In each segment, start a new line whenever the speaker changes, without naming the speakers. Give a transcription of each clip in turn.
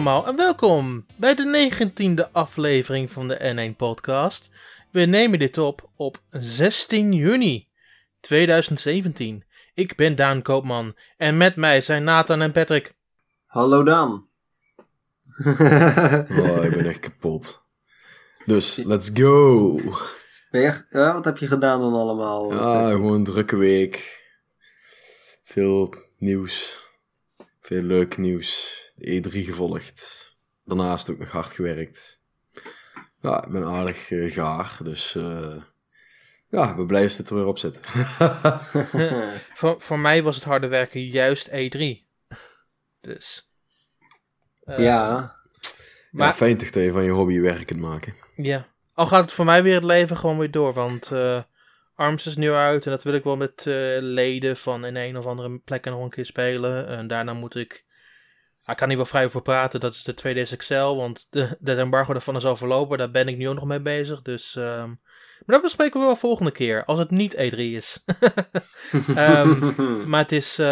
Hallo allemaal en welkom bij de 19e aflevering van de N1 podcast. We nemen dit op op 16 juni 2017. Ik ben Daan Koopman en met mij zijn Nathan en Patrick.
Hallo Daan.
oh, ik ben echt kapot. Dus, let's go.
Ben je echt, ja, wat heb je gedaan dan allemaal?
Ja,
Patrick?
gewoon een drukke week. Veel nieuws. Veel leuk nieuws. De E3 gevolgd. Daarnaast ook nog hard gewerkt. Ja, ik ben aardig eh, gaar, dus... eh, ja, ik ben blij dat het er weer op zit.
Voor, voor mij was het harde werken juist E3. Dus. eh,
ja,
Maar...
Maar
fijn toch dat je van je hobby werk kunt maken.
ja, al gaat het voor mij weer het leven gewoon weer door. Want eh, Arms is nu uit en dat wil ik wel met eh, leden van in een of andere plek nog een keer spelen. En daarna moet ik. Ik kan hier wel vrij over praten, dat is de 2DS XL. Want de, de embargo daarvan is al verlopen, daar ben ik nu ook nog mee bezig. Dus. ehm, maar dat bespreken we wel volgende keer, als het niet E3 is. Ehm, maar het is. eh,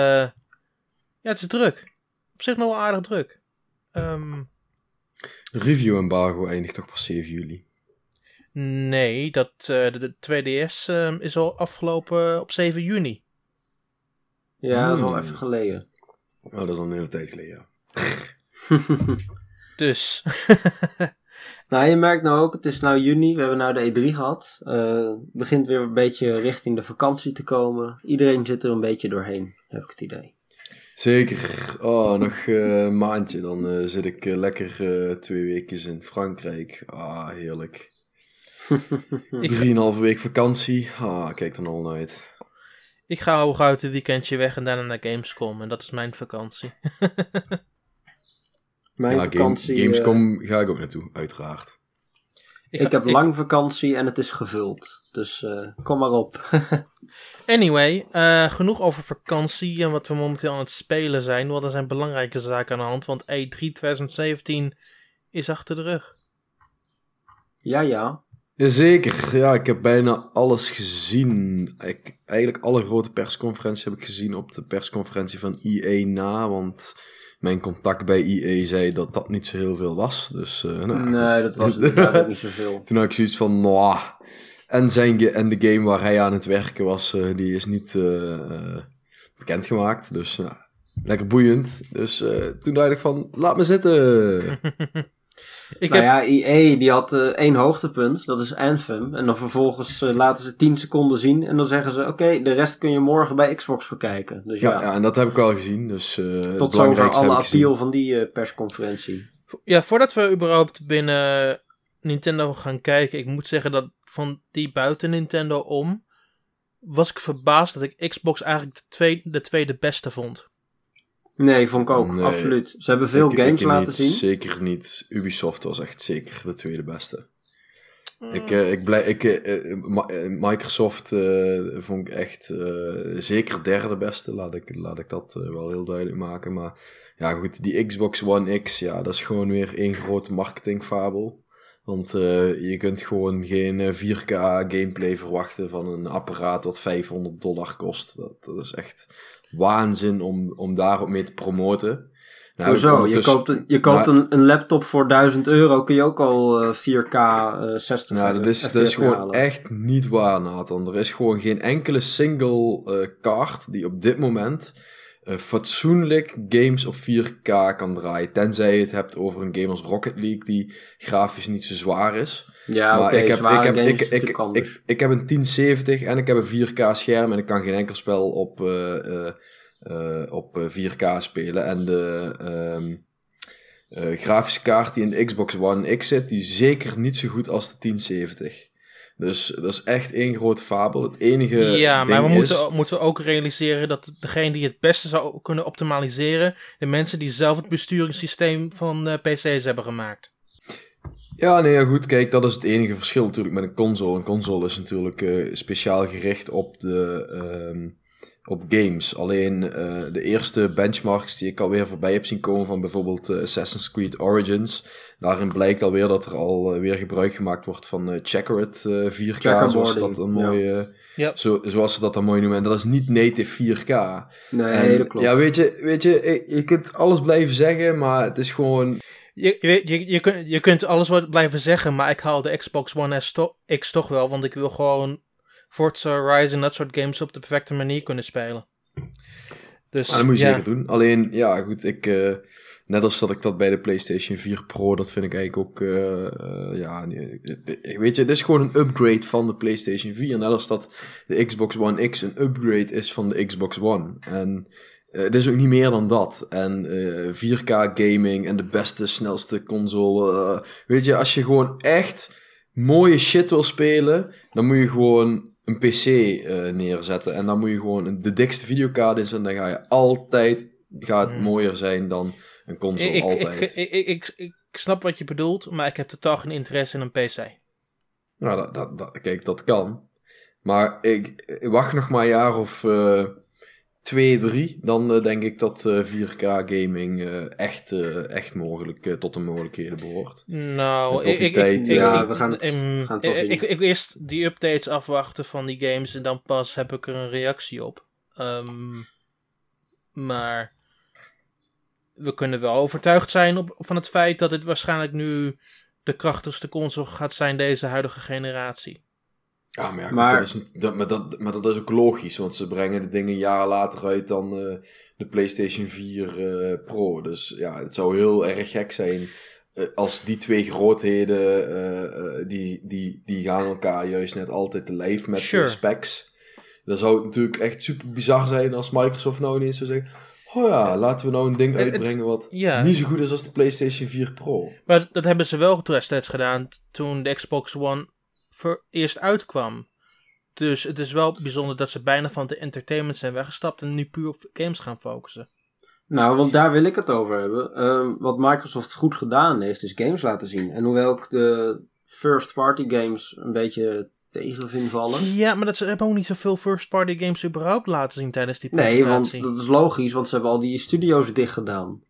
ja, het is druk. Op zich nog wel aardig druk. Ehm,
Review embargo eindigt toch pas 7 juli.
nee, dat, eh, de, de 2DS ehm, is al afgelopen op 7 juni.
ja, dat is al
Hmm.
even geleden.
Oh, dat is al een hele tijd geleden, ja.
Dus.
nou, je merkt nou ook, het is nou juni, we hebben nou de E3 gehad. Eh, Het begint weer een beetje richting de vakantie te komen. Iedereen zit er een beetje doorheen, heb ik het idee.
Zeker. Oh, nog eh, een maandje. Dan eh, zit ik lekker eh, twee weken in Frankrijk. Ah, heerlijk.
ik,
Drieënhalve week vakantie. Ah, kijk er al naar uit.
ik ga hooguit een weekendje weg en daarna naar Gamescom. En dat is mijn vakantie.
Mijn
ja,
vakantie... eh,
Gamescom ga ik ook naartoe, uiteraard.
ik,
ga-
heb lang vakantie en het is gevuld. Dus eh, kom maar op.
Anyway, eh, genoeg over vakantie en wat we momenteel aan het spelen zijn. Want er zijn belangrijke zaken aan de hand. Want E3 2017 is achter de rug.
ja, ja.
Jazeker. Ja, ik heb bijna alles gezien. Ik, eigenlijk alle grote persconferenties heb ik gezien op de persconferentie van EA na. Want mijn contact bij EA zei dat dat niet zo heel veel was. Dus, eh, nou,
nee,
goed.
dat was inderdaad ook niet zoveel.
Toen had ik zoiets van, nou, en, zijn ge- en de game waar hij aan het werken was, eh, die is niet eh, bekendgemaakt. Dus nou, lekker boeiend. Dus eh, toen dacht ik van, laat me zitten.
Ik
nou
heb,
ja, EA die had eh, één hoogtepunt, dat is Anthem. En dan vervolgens eh, laten ze 10 seconden zien en dan zeggen ze: Oké, de rest kun je morgen bij Xbox bekijken. Dus ja,
Ja, ja, en dat heb ik wel gezien. Dus eh
tot zover alle appeal van die persconferentie.
ja, voordat we überhaupt binnen Nintendo gaan kijken. Ik moet zeggen dat van die buiten Nintendo om. Was ik verbaasd dat ik Xbox eigenlijk de tweede, de tweede beste vond.
Nee, vond ik ook,
Nee.
absoluut. Ze hebben veel
Ik-
games
ik
laten
niet,
zien.
Zeker niet. Ubisoft was echt zeker de tweede beste.
Mm.
Ik, eh, ik blij, ik, eh, eh, Microsoft eh, vond ik echt eh, zeker derde beste, laat ik, laat ik dat eh, wel heel duidelijk maken. Maar ja, goed, die Xbox One X, ja, dat is gewoon weer één grote marketingfabel. Want eh, je kunt gewoon geen eh, 4K gameplay verwachten van een apparaat wat 500 dollar kost. Dat, dat is echt waanzin om, om daarop mee te promoten. Nou,
Hoezo? Je koopt, een, je koopt
Nou,
een, een laptop voor 1000 euro, kun je ook al eh, 4K eh 60
Nou, dat is, dat is gewoon
halen.
echt niet waar, Nathan. Er is gewoon geen enkele single eh, kaart die op dit moment fatsoenlijk games op 4K kan draaien. Tenzij je het hebt over een game als Rocket League, die grafisch niet zo zwaar is.
Ja,
maar ik, heb, ik, heb, ik, ik, ik, ik, heb een 1070 en ik heb een 4K scherm en ik kan geen enkel spel op, eh, eh, eh, op eh, 4K spelen. En de eh, grafische kaart die in de Xbox One X zit, die is zeker niet zo goed als de 1070. Dus dat is echt één grote fabel. Het enige
ja, maar we
ding
moeten,
is...
moeten ook realiseren dat degene die het beste zou kunnen optimaliseren, de mensen die zelf het besturingssysteem van eh, PC's hebben gemaakt.
Ja, nee, ja, goed. Kijk, dat is het enige verschil natuurlijk met een console. Een console is natuurlijk eh, speciaal gericht op de, ehm, op games. Alleen eh, de eerste benchmarks die ik alweer voorbij heb zien komen van bijvoorbeeld Assassin's Creed Origins. Daarin blijkt alweer dat er alweer gebruik gemaakt wordt van uh, checkered 4K, zoals ze dat een mooie,
Ja.
zo, zoals ze dat dan mooi noemen. En dat is niet native 4K.
Nee,
En,
dat klopt.
Ja, weet je, weet je, je- kunt alles blijven zeggen, maar het is gewoon...
Je, je, weet- je, je, kunt, je kunt alles wat blijven zeggen, maar ik haal de Xbox One S to- X toch wel, want ik wil gewoon Forza Horizon en dat soort games op de perfecte manier kunnen spelen. Dus
Maar dat moet je
ja.
zeker doen. Alleen, ja, goed, ik... eh, net als dat ik dat bij de PlayStation 4 Pro, dat vind ik eigenlijk ook... eh, eh, ja, weet je, het is gewoon een upgrade van de PlayStation 4. Net als dat de Xbox One X een upgrade is van de Xbox One. En eh, het is ook niet meer dan dat. En eh, 4K gaming en de beste, snelste console. weet je, als je gewoon echt mooie shit wil spelen, dan moet je gewoon een PC neerzetten. En dan moet je gewoon de dikste videokaart inzetten. En dan ga je altijd gaat het
Hmm.
mooier zijn dan een console.
Ik,
altijd.
ik, ik, ik, snap wat je bedoelt, maar ik heb totaal geen interesse in een PC.
Nou, dat, dat, dat- kijk, dat kan. Maar ik, wacht nog maar een jaar of eh, twee, drie. Dan eh, denk ik dat eh, 4K gaming echt, echt mogelijk tot de mogelijkheden behoort.
Nou, ik, ik,
tijd,
ik,
ja,
ik-
we gaan het- gaan het zien.
ik, ik eerst die updates afwachten van die games en dan pas heb ik er een reactie op. Ehm, maar we kunnen wel overtuigd zijn op, van het feit dat dit waarschijnlijk nu de krachtigste console gaat zijn deze huidige generatie.
Ja, maar, ja,
Maar-
Dat is, dat, maar, dat, maar dat is ook logisch, want ze brengen de dingen een jaar later uit dan eh, de PlayStation 4 eh, Pro. Dus ja, het zou heel erg gek zijn eh, als die twee grootheden, die, die, die gaan elkaar juist net altijd te lijf met
Sure.
specs. Dan zou het natuurlijk echt super bizar zijn als Microsoft nou ineens zou zeggen... Oh ja, laten we nou een ding uitbrengen wat
Ja,
niet zo goed is als de PlayStation 4 Pro.
maar dat hebben ze wel destijds gedaan toen de Xbox One voor eerst uitkwam. Dus het is wel bijzonder dat ze bijna van de entertainment zijn weggestapt en nu puur op games gaan focussen.
Nou, want daar wil ik het over hebben. Ehm, wat Microsoft goed gedaan heeft, is games laten zien. En hoewel ik de first-party games een beetje tegen vind vallen.
Ja, maar dat ze hebben ook niet zoveel first-party games überhaupt laten zien tijdens die
Nee, want
presentatie.
dat is logisch, want ze hebben al die studio's dicht gedaan.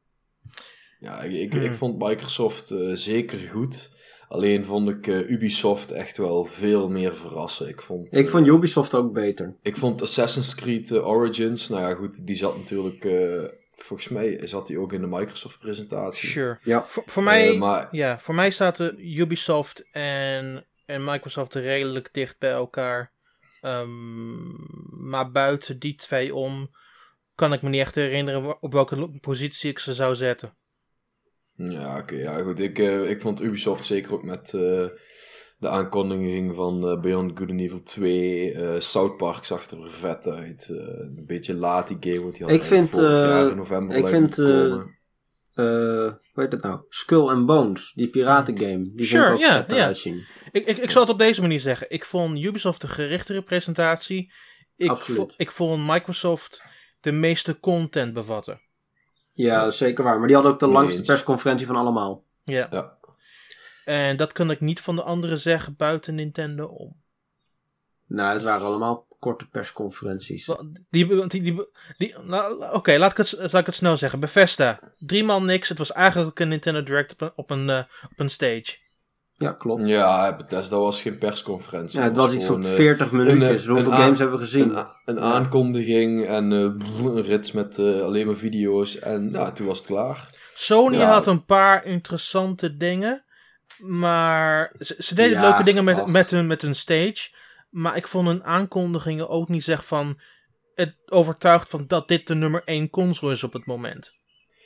Ja, ik, ik,
Hmm.
ik vond Microsoft eh, zeker goed. Alleen vond ik eh, Ubisoft echt wel veel meer verrassen. Ik vond,
Ik
eh,
vond Ubisoft ook beter.
ik vond Assassin's Creed Origins, nou ja goed, die zat natuurlijk, eh, volgens mij zat die ook in de Microsoft presentatie.
Sure.
Ja.
Voor, voor, mij,
maar
ja, voor mij zaten Ubisoft en, en Microsoft redelijk dicht bij elkaar. Ehm, maar buiten die twee om kan ik me niet echt herinneren op welke positie ik ze zou zetten.
ja, oké, ja goed, ik, eh, ik vond Ubisoft zeker ook met eh, de aankondiging van eh, Beyond Good and Evil 2. eh, South Park zag er vet uit. eh, een beetje laat die game, want die had
Ik vind,
vorig
eh,
jaar in november
ik vind,
moeten
eh,
komen.
Eh, hoe heet het nou? Skull and Bones, die piratengame. Die
Sure,
vond ik ook
ja,
vet
ja.
eruit zien.
Ik, ik, ik zal het op deze manier zeggen. Ik vond Ubisoft een gerichtere presentatie. Ik,
Absoluut.
vo- ik vond Microsoft de meeste content bevatten.
Ja, dat is zeker waar. Maar die hadden ook de langste persconferentie van allemaal.
Ja.
Ja.
En dat kan ik niet van de anderen zeggen buiten Nintendo om.
Nou, het waren allemaal korte persconferenties.
Die, die, die, die, nou, Oké, laat, ik het, laat ik het snel zeggen. Bethesda. Drie man niks. Het was eigenlijk een Nintendo Direct op een, op een, eh, op een stage.
Ja, klopt.
Ja, Bethesda was geen persconferentie.
Ja, het was iets van
gewoon, eh,
40 minuutjes.
een,
Hoeveel games hebben we gezien?
Een, aankondiging en eh, een rits met eh, alleen maar video's. En ja, toen was het klaar.
Sony
Ja.
had een paar interessante dingen. Maar ze, ze deden
Ja,
leuke dingen met,
ach.
met, hun, met hun stage. Maar ik vond hun aankondigingen ook niet zeg van... Het overtuigd van dat dit de nummer 1 console is op het moment.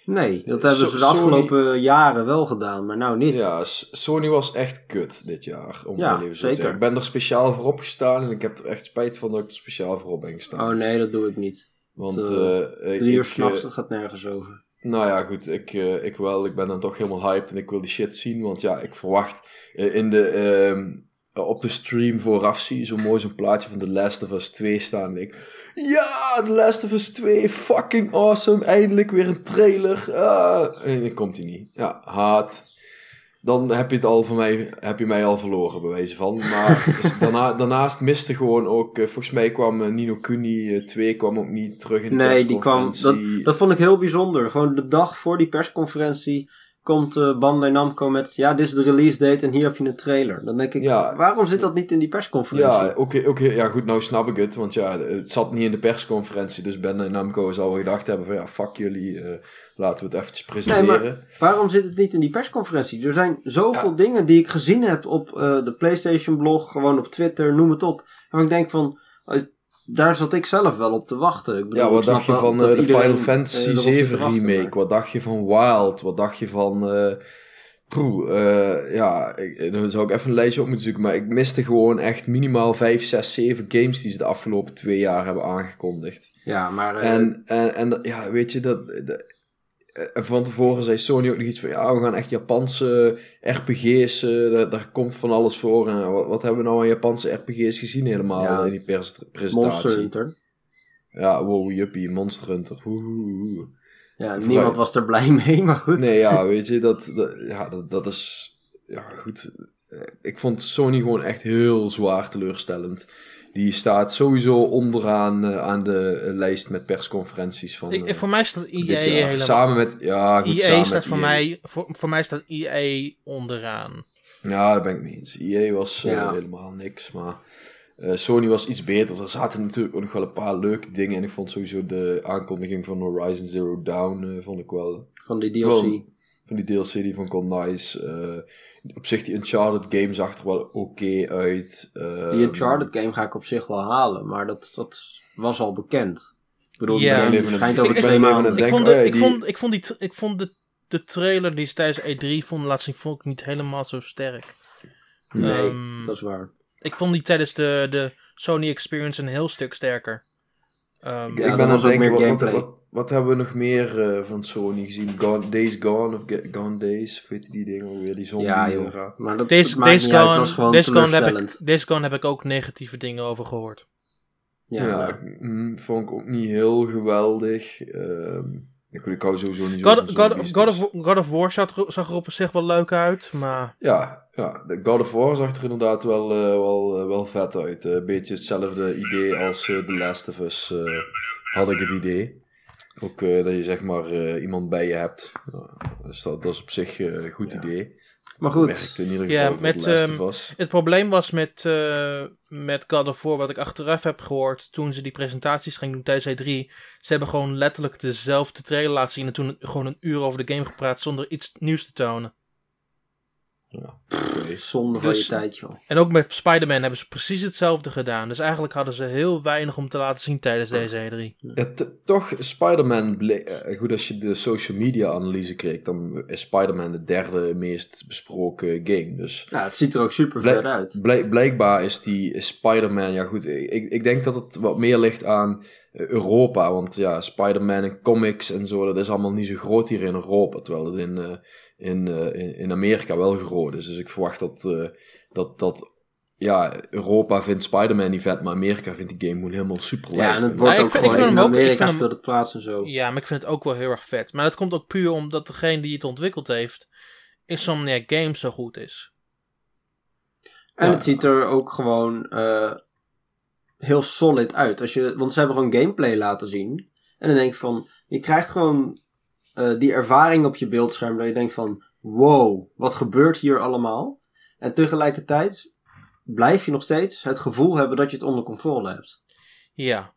Nee, dat hebben
So-
ze de
Sony-
afgelopen jaren wel gedaan, maar nou niet.
Ja, Sony was echt kut dit jaar. Om
Ja,
even te
zeker.
zeggen. Ik ben er speciaal voor opgestaan en ik heb er echt spijt van dat ik er speciaal voor op ben gestaan.
Oh nee, dat doe ik niet.
Want
eh,
eh, ik-
Drie uur
ik,
s'nachts,
eh,
dat gaat nergens over.
Nou ja, goed, ik, eh, ik wel. Ik ben dan toch helemaal hyped en ik wil die shit zien. Want ja, ik verwacht eh, in de, ehm, op de stream vooraf zie je zo mooi zo'n plaatje van The Last of Us 2 staan. En ik, ja, The Last of Us 2, fucking awesome. Eindelijk weer een trailer. Ah, en dan komt hij niet. Ja, haat. dan heb je het al voor mij, heb je mij al verloren, bij wijze van. Maar dus daarna, daarnaast miste gewoon ook, eh, volgens mij kwam eh, Nino Kuni eh, 2 kwam ook niet terug in de
Nee, die kwam. Dat,
persconferentie.
dat vond ik heel bijzonder. Gewoon de dag voor die persconferentie komt eh, Bandai Namco met. Ja, dit is de release date en hier heb je een trailer. Dan denk ik,
Ja.
waarom zit dat niet in die persconferentie?
Ja, oké, oké, ja goed, nou snap ik het, want ja, het zat niet in de persconferentie, dus en Namco zal wel gedacht hebben van ja, fuck jullie, eh, laten we het eventjes presenteren.
Waarom zit het niet in die persconferentie? Er zijn zoveel dingen die ik gezien heb op eh, de PlayStation blog, gewoon op Twitter, noem het op. En ik denk van, daar zat ik zelf wel op te wachten. Ik bedoel,
Ja, wat dacht je van eh, de Final
eh,
Fantasy
erop zit te
7
wachten,
remake?
maar-
Wat dacht je van Wild? Wat dacht je van... poeh, eh, ja, ik, dan zou ik even een lijstje op moeten zoeken. Maar ik miste gewoon echt minimaal 5, 6, 7 games die ze de afgelopen twee jaar hebben aangekondigd.
Ja, maar
En, en, en ja, weet je, dat, dat- eh, van tevoren zei Sony ook nog iets van, ja, we gaan echt Japanse RPG's, eh, daar, daar komt van alles voor. En wat, wat hebben we nou aan Japanse RPG's gezien helemaal
Ja.
in die pers presentatie?
Monster Hunter.
Ja, wow, juppie, Monster Hunter. Woehoe.
Ja,
Vooruit.
niemand was er blij mee, maar goed.
Nee, ja, weet je, dat, dat, ja, dat, dat is, ja, goed. Eh, Ik vond Sony gewoon echt heel zwaar teleurstellend. Die staat sowieso onderaan eh, aan de eh, lijst met persconferenties van
Ik,
eh,
voor mij staat helemaal...
Samen met, ja, goed,
EA
samen
staat
met
voor
EA.
mij, voor, voor mij staat EA onderaan.
Ja, daar ben ik mee eens. EA was
Ja.
helemaal niks, maar eh, Sony was iets beter. Er zaten natuurlijk ook nog wel een paar leuke dingen en ik vond sowieso de aankondiging van Horizon Zero Dawn, eh, vond ik wel
Van die DLC.
Wel, van die DLC die vond ik wel nice. Eh, op zich, die Uncharted game zag er wel oké uit. Eh,
Die Uncharted game ga ik op zich wel halen, maar dat, dat was al bekend. Ik bedoel, die game
Ik
verschijnt
aan-
over
ik
twee maanden.
het
Ik vond, de,
oh ja,
ik,
die-
vond, ik vond, die, ik vond de, de trailer die ze tijdens E3 vonden laten zien, vond ik niet helemaal zo sterk.
Nee,
Ehm,
dat is waar.
Ik vond die tijdens de, de Sony Experience een heel stuk sterker. Ehm,
Ik,
Ja,
ik ben aan het
ook
denken,
meer
wat, wat,
gameplay.
wat, wat hebben we nog meer eh, van Sony gezien? Gone, Days Gone of Ge- Gone Days? Of weet je die dingen alweer? Die zombie
Ja,
eh,
joh. Maar dat,
Days,
dat maakt
Days
niet uit,
Gone,
was gewoon
Days, Gone heb ik, Days Gone heb ik ook negatieve dingen over gehoord.
Ja,
Ja, ik- mm, vond ik ook niet heel geweldig. Ehm, goed, ik sowieso niet zo
God,
van
God, God,
dus-
of, God of War zag er, zag er op zich wel leuk uit, maar
Ja, ja, God of War zag er inderdaad wel, eh, wel, eh, wel vet uit. Eh, Een beetje hetzelfde idee als The Last of Us had ik het idee. Ook dat je zeg maar iemand bij je hebt. Dus dat, dat is op zich een goed idee.
Maar goed,
Werkt in ieder
Ja,
geval
met, ehm, het probleem was met, eh, met God of War, wat ik achteraf heb gehoord toen ze die presentaties gingen doen tijdens E3. Ze hebben gewoon letterlijk dezelfde trailer laten zien en toen gewoon een uur over de game gepraat zonder iets nieuws te tonen.
Ja,
zonde van
dus-
je tijd, joh.
En ook met Spider-Man hebben ze precies hetzelfde gedaan. Dus eigenlijk hadden ze heel weinig om te laten zien tijdens deze E E3.
Ja, t- toch, Spider-Man, eh, goed als je de social media analyse kreeg, dan is Spider-Man de derde meest besproken game. Dus
Ja, het ziet er ook super vet uit.
Blijk- blijkbaar is die Spider-Man, ja goed, ik, ik denk dat het wat meer ligt aan eh, Europa, want ja, Spider-Man en comics en zo, dat is allemaal niet zo groot hier in Europa, terwijl het in, eh, in, eh, in, in Amerika wel groot is. Dus ik verwacht dat, eh, dat, dat ja, Europa vindt Spider-Man niet vet, maar Amerika vindt die game gewoon helemaal super
Ja,
lijp.
en het wordt
Ja, ik
ook
vind- ik
gewoon in
ik
Amerika speelt het plaats en zo.
Ja, maar ik vind het ook wel heel erg vet. Maar dat komt ook puur omdat degene die het ontwikkeld heeft, Insomniac Games zo goed is.
En
Ja.
het ziet er ook gewoon eh, heel solid uit. Als je, want ze hebben gewoon gameplay laten zien. En dan denk je van, je krijgt gewoon eh, die ervaring op je beeldscherm. Dat je denkt van, wow, wat gebeurt hier allemaal? En tegelijkertijd blijf je nog steeds het gevoel hebben dat je het onder controle hebt.
Ja.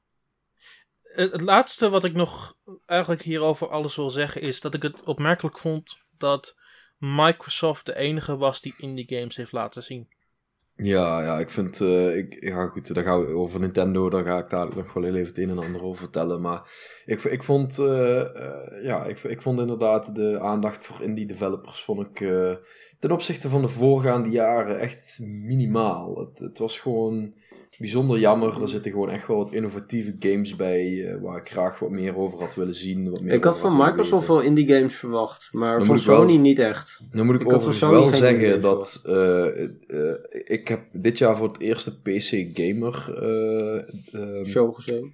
Het, het laatste wat ik nog eigenlijk hierover alles wil zeggen is dat ik het opmerkelijk vond dat Microsoft de enige was die indie games heeft laten zien.
Ja, ja, ik vind, eh, ik, ja goed, daar gaan we over Nintendo, daar ga ik dadelijk nog wel even het een en ander over vertellen. Maar ik, ik vond, eh, ja, ik, ik vond inderdaad de aandacht voor indie developers, vond ik ten opzichte van de voorgaande jaren echt minimaal. Het, het was gewoon bijzonder jammer. Er zitten gewoon echt wel wat innovatieve games bij, eh, waar ik graag wat meer over had willen zien. Wat meer
Ik had van Microsoft wel indie games verwacht, maar
Dan
van
wel
Sony niet echt.
Nou moet ik,
Ik
overigens wel zeggen dat eh, eh, ik heb dit jaar voor het eerst de PC Gamer eh, ehm,
Show gezien.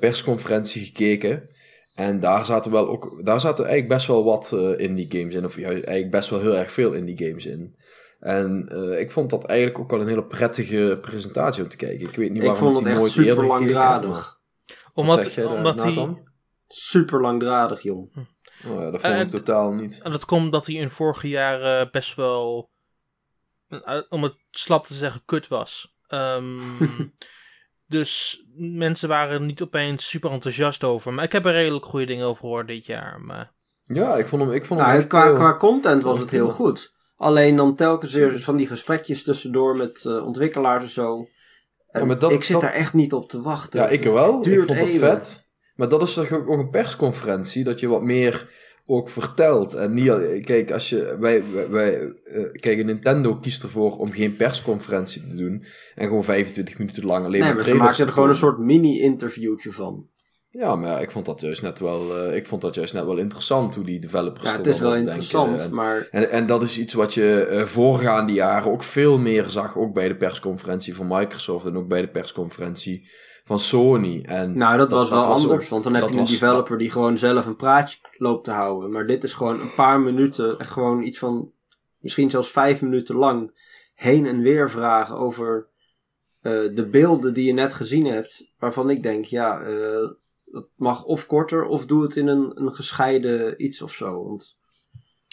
persconferentie gekeken. En daar zaten, wel ook, daar zaten eigenlijk best wel wat indie games in. Of juist eigenlijk best wel heel erg veel indie games in. En uh, ik vond dat eigenlijk ook wel een hele prettige presentatie om te kijken. Ik weet niet waarom
ik vond het echt super langdradig.
Omdat, omdat hij...
Super langdradig, jong.
Oh ja, dat vond ik totaal niet.
En dat komt omdat hij in vorige jaren best wel, om het slap te zeggen, kut was. Um, dus mensen waren niet opeens super enthousiast over. Maar ik heb er redelijk goede dingen over gehoord dit jaar. Maar...
Ja, ik vond hem, ik vond
nou,
hem echt
qua, qua content was het heel goed. Alleen dan telkens weer van die gesprekjes tussendoor met uh, ontwikkelaars en zo. En ja, dat, ik zit
dat...
daar echt niet op te wachten.
Ja, ik wel.
Het duurt
ik vond het vet. Maar dat is toch ook een persconferentie, dat je wat meer ook vertelt. En niet, kijk, als je, wij, wij, wij uh, kijk, Nintendo kiest ervoor om geen persconferentie te doen en gewoon 25 minuten lang alleen
nee,
maar
maar ze maken er gewoon een soort mini-interviewtje van.
Ja, maar ik vond dat juist net wel, uh, ik vond dat juist net wel interessant hoe die developers
Ja, het is wel interessant,
denken. En,
maar
en, en dat is iets wat je uh, voorgaande jaren ook veel meer zag, ook bij de persconferentie van Microsoft en ook bij de persconferentie van Sony. En
nou, dat, was wel anders,
ook-
want dan heb je een developer die gewoon zelf een praatje loopt te houden. Maar dit is gewoon een paar minuten, echt gewoon iets van misschien zelfs vijf minuten lang heen en weer vragen over eh, de beelden die je net gezien hebt. Waarvan ik denk, ja, eh, dat mag of korter of doe het in een, een gescheiden iets of zo. Want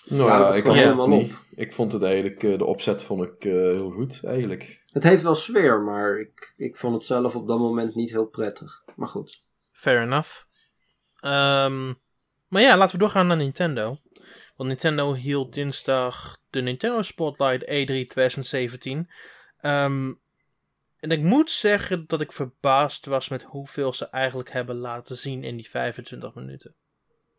Nou
Ja,
ik
valt
had het
helemaal
niet. Ik vond het eigenlijk, eh, de opzet vond ik eh, heel goed, eigenlijk.
het heeft wel sfeer, maar ik, ik vond het zelf op dat moment niet heel prettig. Maar goed.
Fair enough. Ehm, maar ja, laten we doorgaan naar Nintendo. Want Nintendo hield dinsdag de Nintendo Spotlight E E3 2017. Ehm, en ik moet zeggen dat ik verbaasd was met hoeveel ze eigenlijk hebben laten zien in die 25 minuten.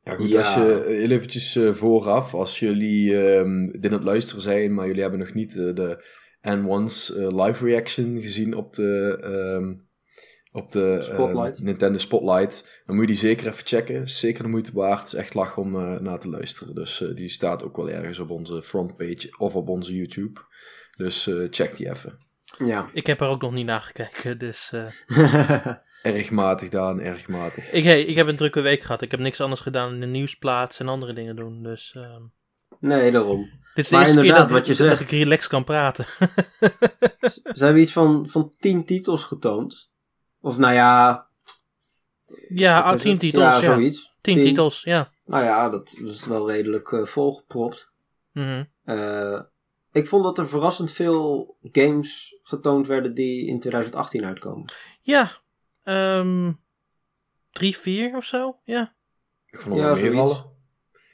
Ja, goed,
Ja.
als je heel eventjes eh, vooraf, als jullie ehm dit aan het luisteren zijn, maar jullie hebben nog niet eh, de N1's eh, live reaction gezien op de, ehm, op de ehm,
Spotlight.
Nintendo Spotlight, dan moet je die zeker even checken. Zeker de moeite waard. Het is echt lach om eh, naar te luisteren. Dus eh, die staat ook wel ergens op onze frontpage of op onze YouTube. Dus eh, check die even.
Ja.
Ik heb er ook nog niet naar gekeken, dus... eh,
Erg matig, Daan, erg matig.
ik, hey, ik heb een drukke week gehad. Ik heb niks anders gedaan in de nieuwsplaats en andere dingen doen. Dus ehm,
nee, daarom.
dit is de eerste keer dat,
wat je
dat
zegt.
ik relaxed kan praten.
Ze hebben iets van, van tien titels getoond. Of nou ja...
ja, ah, tien
het?
titels,
Ja,
ja.
zoiets.
Tien titels, ja.
Nou ja, dat is wel redelijk eh, volgepropt. Eh, ik vond dat er verrassend veel games getoond werden die in 2018 uitkomen.
Ja, ehm drie, vier of zo, ja.
Ik vond het
Ja,
wel meevallen.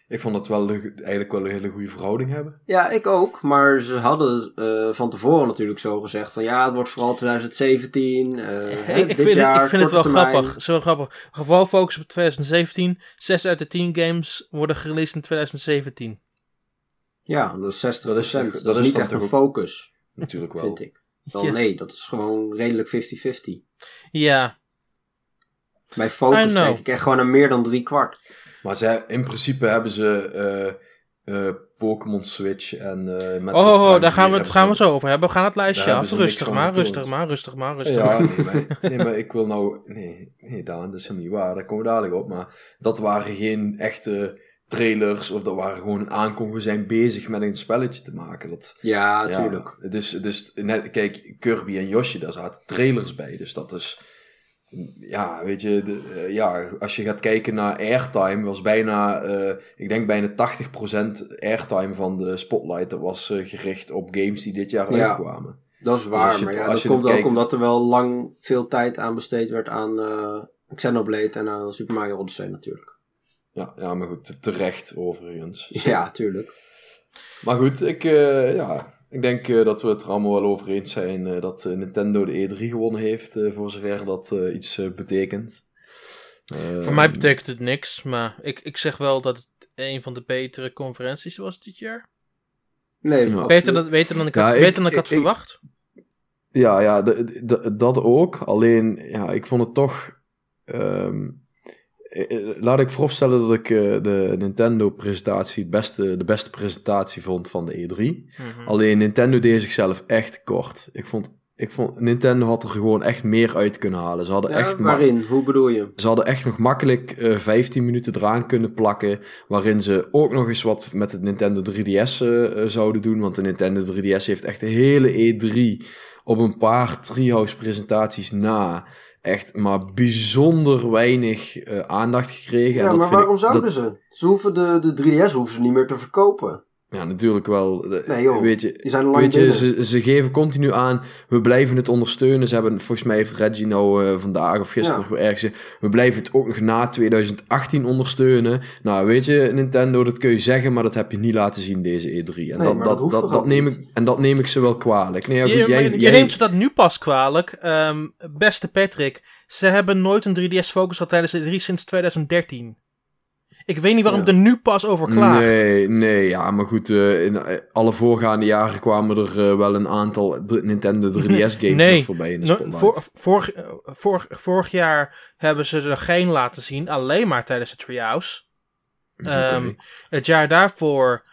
Ik vond het wel de- eigenlijk wel een hele goede verhouding hebben.
Ja, ik ook. Maar ze hadden eh, van tevoren natuurlijk zo gezegd van ja, het wordt vooral 2017. eh, hè,
ik,
dit
vind,
jaar,
ik vind het wel
termijn.
grappig. Zo grappig. Gewoon focus op 2017. Zes uit de 10 games worden gereleased in 2017.
Ja, dat is 60
Dat is toch-
Dat,
dat
is niet echt een focus,
Natuurlijk wel.
vind ik. Wel,
Ja.
Nee, dat is gewoon redelijk 50-50.
Ja,
Bij focus denk ik echt gewoon aan meer dan drie kwart.
Maar ze, in principe hebben ze eh, eh, Pokémon Switch en eh Metroid
oh, oh,
Prime
daar gaan
4
we, het, gaan we het zo over hebben. We gaan het lijstje
Daar
af. Rustig maar, rustig maar, rustig maar, rustig
Ja,
maar.
nee maar, nee, maar ik wil nou... Nee, nee Daan, dat is helemaal niet waar. Daar komen we dadelijk op. Maar dat waren geen echte trailers of dat waren gewoon aankondigingen. We zijn bezig met een spelletje te maken. Dat,
Ja,
ja,
tuurlijk.
het is, het is net, kijk, Kirby en Yoshi, daar zaten trailers bij. Dus dat is... Ja, weet je, de, eh, ja, als je gaat kijken naar airtime, was bijna, eh, ik denk bijna 80% airtime van de Spotlight, dat was eh, gericht op games die dit jaar
Ja.
uitkwamen.
Dat is waar,
als je-
maar ja,
als
dat komt ook
kijkt-
omdat er wel lang veel tijd aan besteed werd aan Xenoblade en aan Super Mario Odyssey natuurlijk.
Ja, ja maar goed, terecht overigens.
Ja, tuurlijk.
Maar goed, ik, eh, ja, ik denk eh, dat we het er allemaal wel over eens zijn eh, dat Nintendo de E3 gewonnen heeft, eh, voor zover dat eh, iets betekent.
Voor mij betekent het niks, maar ik, ik zeg wel dat het een van de betere conferenties was dit jaar.
Nee.
Beter dan, beter dan ik had,
Ja, ik-
beter dan ik had
ik- ik-
verwacht.
Ja, ja dat ook. Alleen, ja, ik vond het toch. ehm, eh, eh, laat ik vooropstellen dat ik eh, de Nintendo-presentatie het beste, de beste presentatie vond van de E3.
Mhm.
Alleen Nintendo deed zichzelf echt kort. Ik vond Ik vond, Nintendo had er gewoon echt meer uit kunnen halen. Ze hadden,
Ja,
echt,
waarin? Hoe bedoel je?
ze hadden echt nog makkelijk eh 15 minuten eraan kunnen plakken. Waarin ze ook nog eens wat met het Nintendo 3DS eh, eh, zouden doen. Want de Nintendo 3DS heeft echt de hele E3 op een paar Treehouse presentaties na. Echt maar bijzonder weinig eh, aandacht gekregen.
Ja,
en dat
maar
ik-
waarom zouden
dat-
ze? Ze hoeven de, de 3DS hoeven ze niet meer te verkopen.
Ja, natuurlijk wel. De-
Nee, joh.
Weet je,
Die zijn lang
Weet je, ze, ze geven continu aan, we blijven het ondersteunen. Ze hebben, volgens mij heeft Reggie nou eh, vandaag of gisteren
Ja.
ergens, gezegd, we blijven het ook nog na 2018 ondersteunen. Nou, weet je, Nintendo, dat kun je zeggen, maar dat heb je niet laten zien deze E3. En,
Nee,
dat, dat,
dat
neem ik, en dat neem ik ze wel kwalijk. Nee, ja, goed,
je,
jij,
je
jij-
neemt ze dat nu pas kwalijk. Ehm, beste Patrick, ze hebben nooit een 3DS Focus gehad tijdens de 3 sinds 2013. Ik weet niet waarom
Ja.
er nu pas over klaagt.
Nee, nee, ja, maar goed, eh, in eh, alle voorgaande jaren kwamen er eh, wel een aantal Nintendo 3DS games
Nee.
nog voorbij in de
No-
spotlight.
voor, vorig, jaar hebben ze er geen laten zien, alleen maar tijdens de Treehouse.
Oké.
Ehm, het jaar daarvoor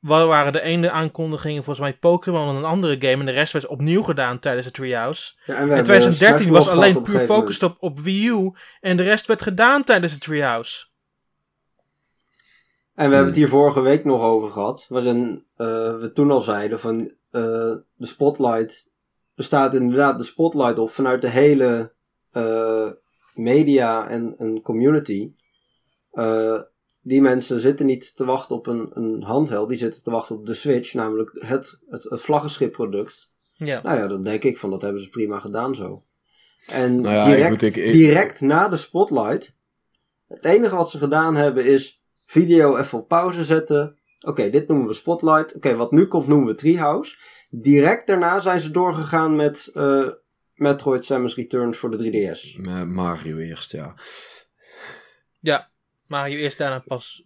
wa- waren de ene aankondigingen volgens mij Pokémon en een andere game. En de rest werd opnieuw gedaan tijdens de Treehouse.
Ja, en
In
hebben
2013
Smash
was alleen puur gefocust op, op Wii U. En de rest werd gedaan tijdens de Treehouse.
En we hebben
Hmm.
het hier vorige week nog over gehad, waarin eh, we toen al zeiden van eh, de spotlight, er staat inderdaad de spotlight op vanuit de hele eh, media en, en community. Die mensen zitten niet te wachten op een, een handheld, die zitten te wachten op de Switch, namelijk het, het, het vlaggenschipproduct.
Ja.
Nou ja, dan denk ik van dat hebben ze prima gedaan zo. En
Nou ja,
direct,
goed, ik- ik-
direct na de spotlight, het enige wat ze gedaan hebben is video even op pauze zetten. Oké, dit noemen we spotlight. Oké, wat nu komt noemen we Treehouse. Direct daarna zijn ze doorgegaan met eh, Metroid Samus Returns voor de 3DS.
Met Mario eerst, ja.
ja, maar je eerst daarna pas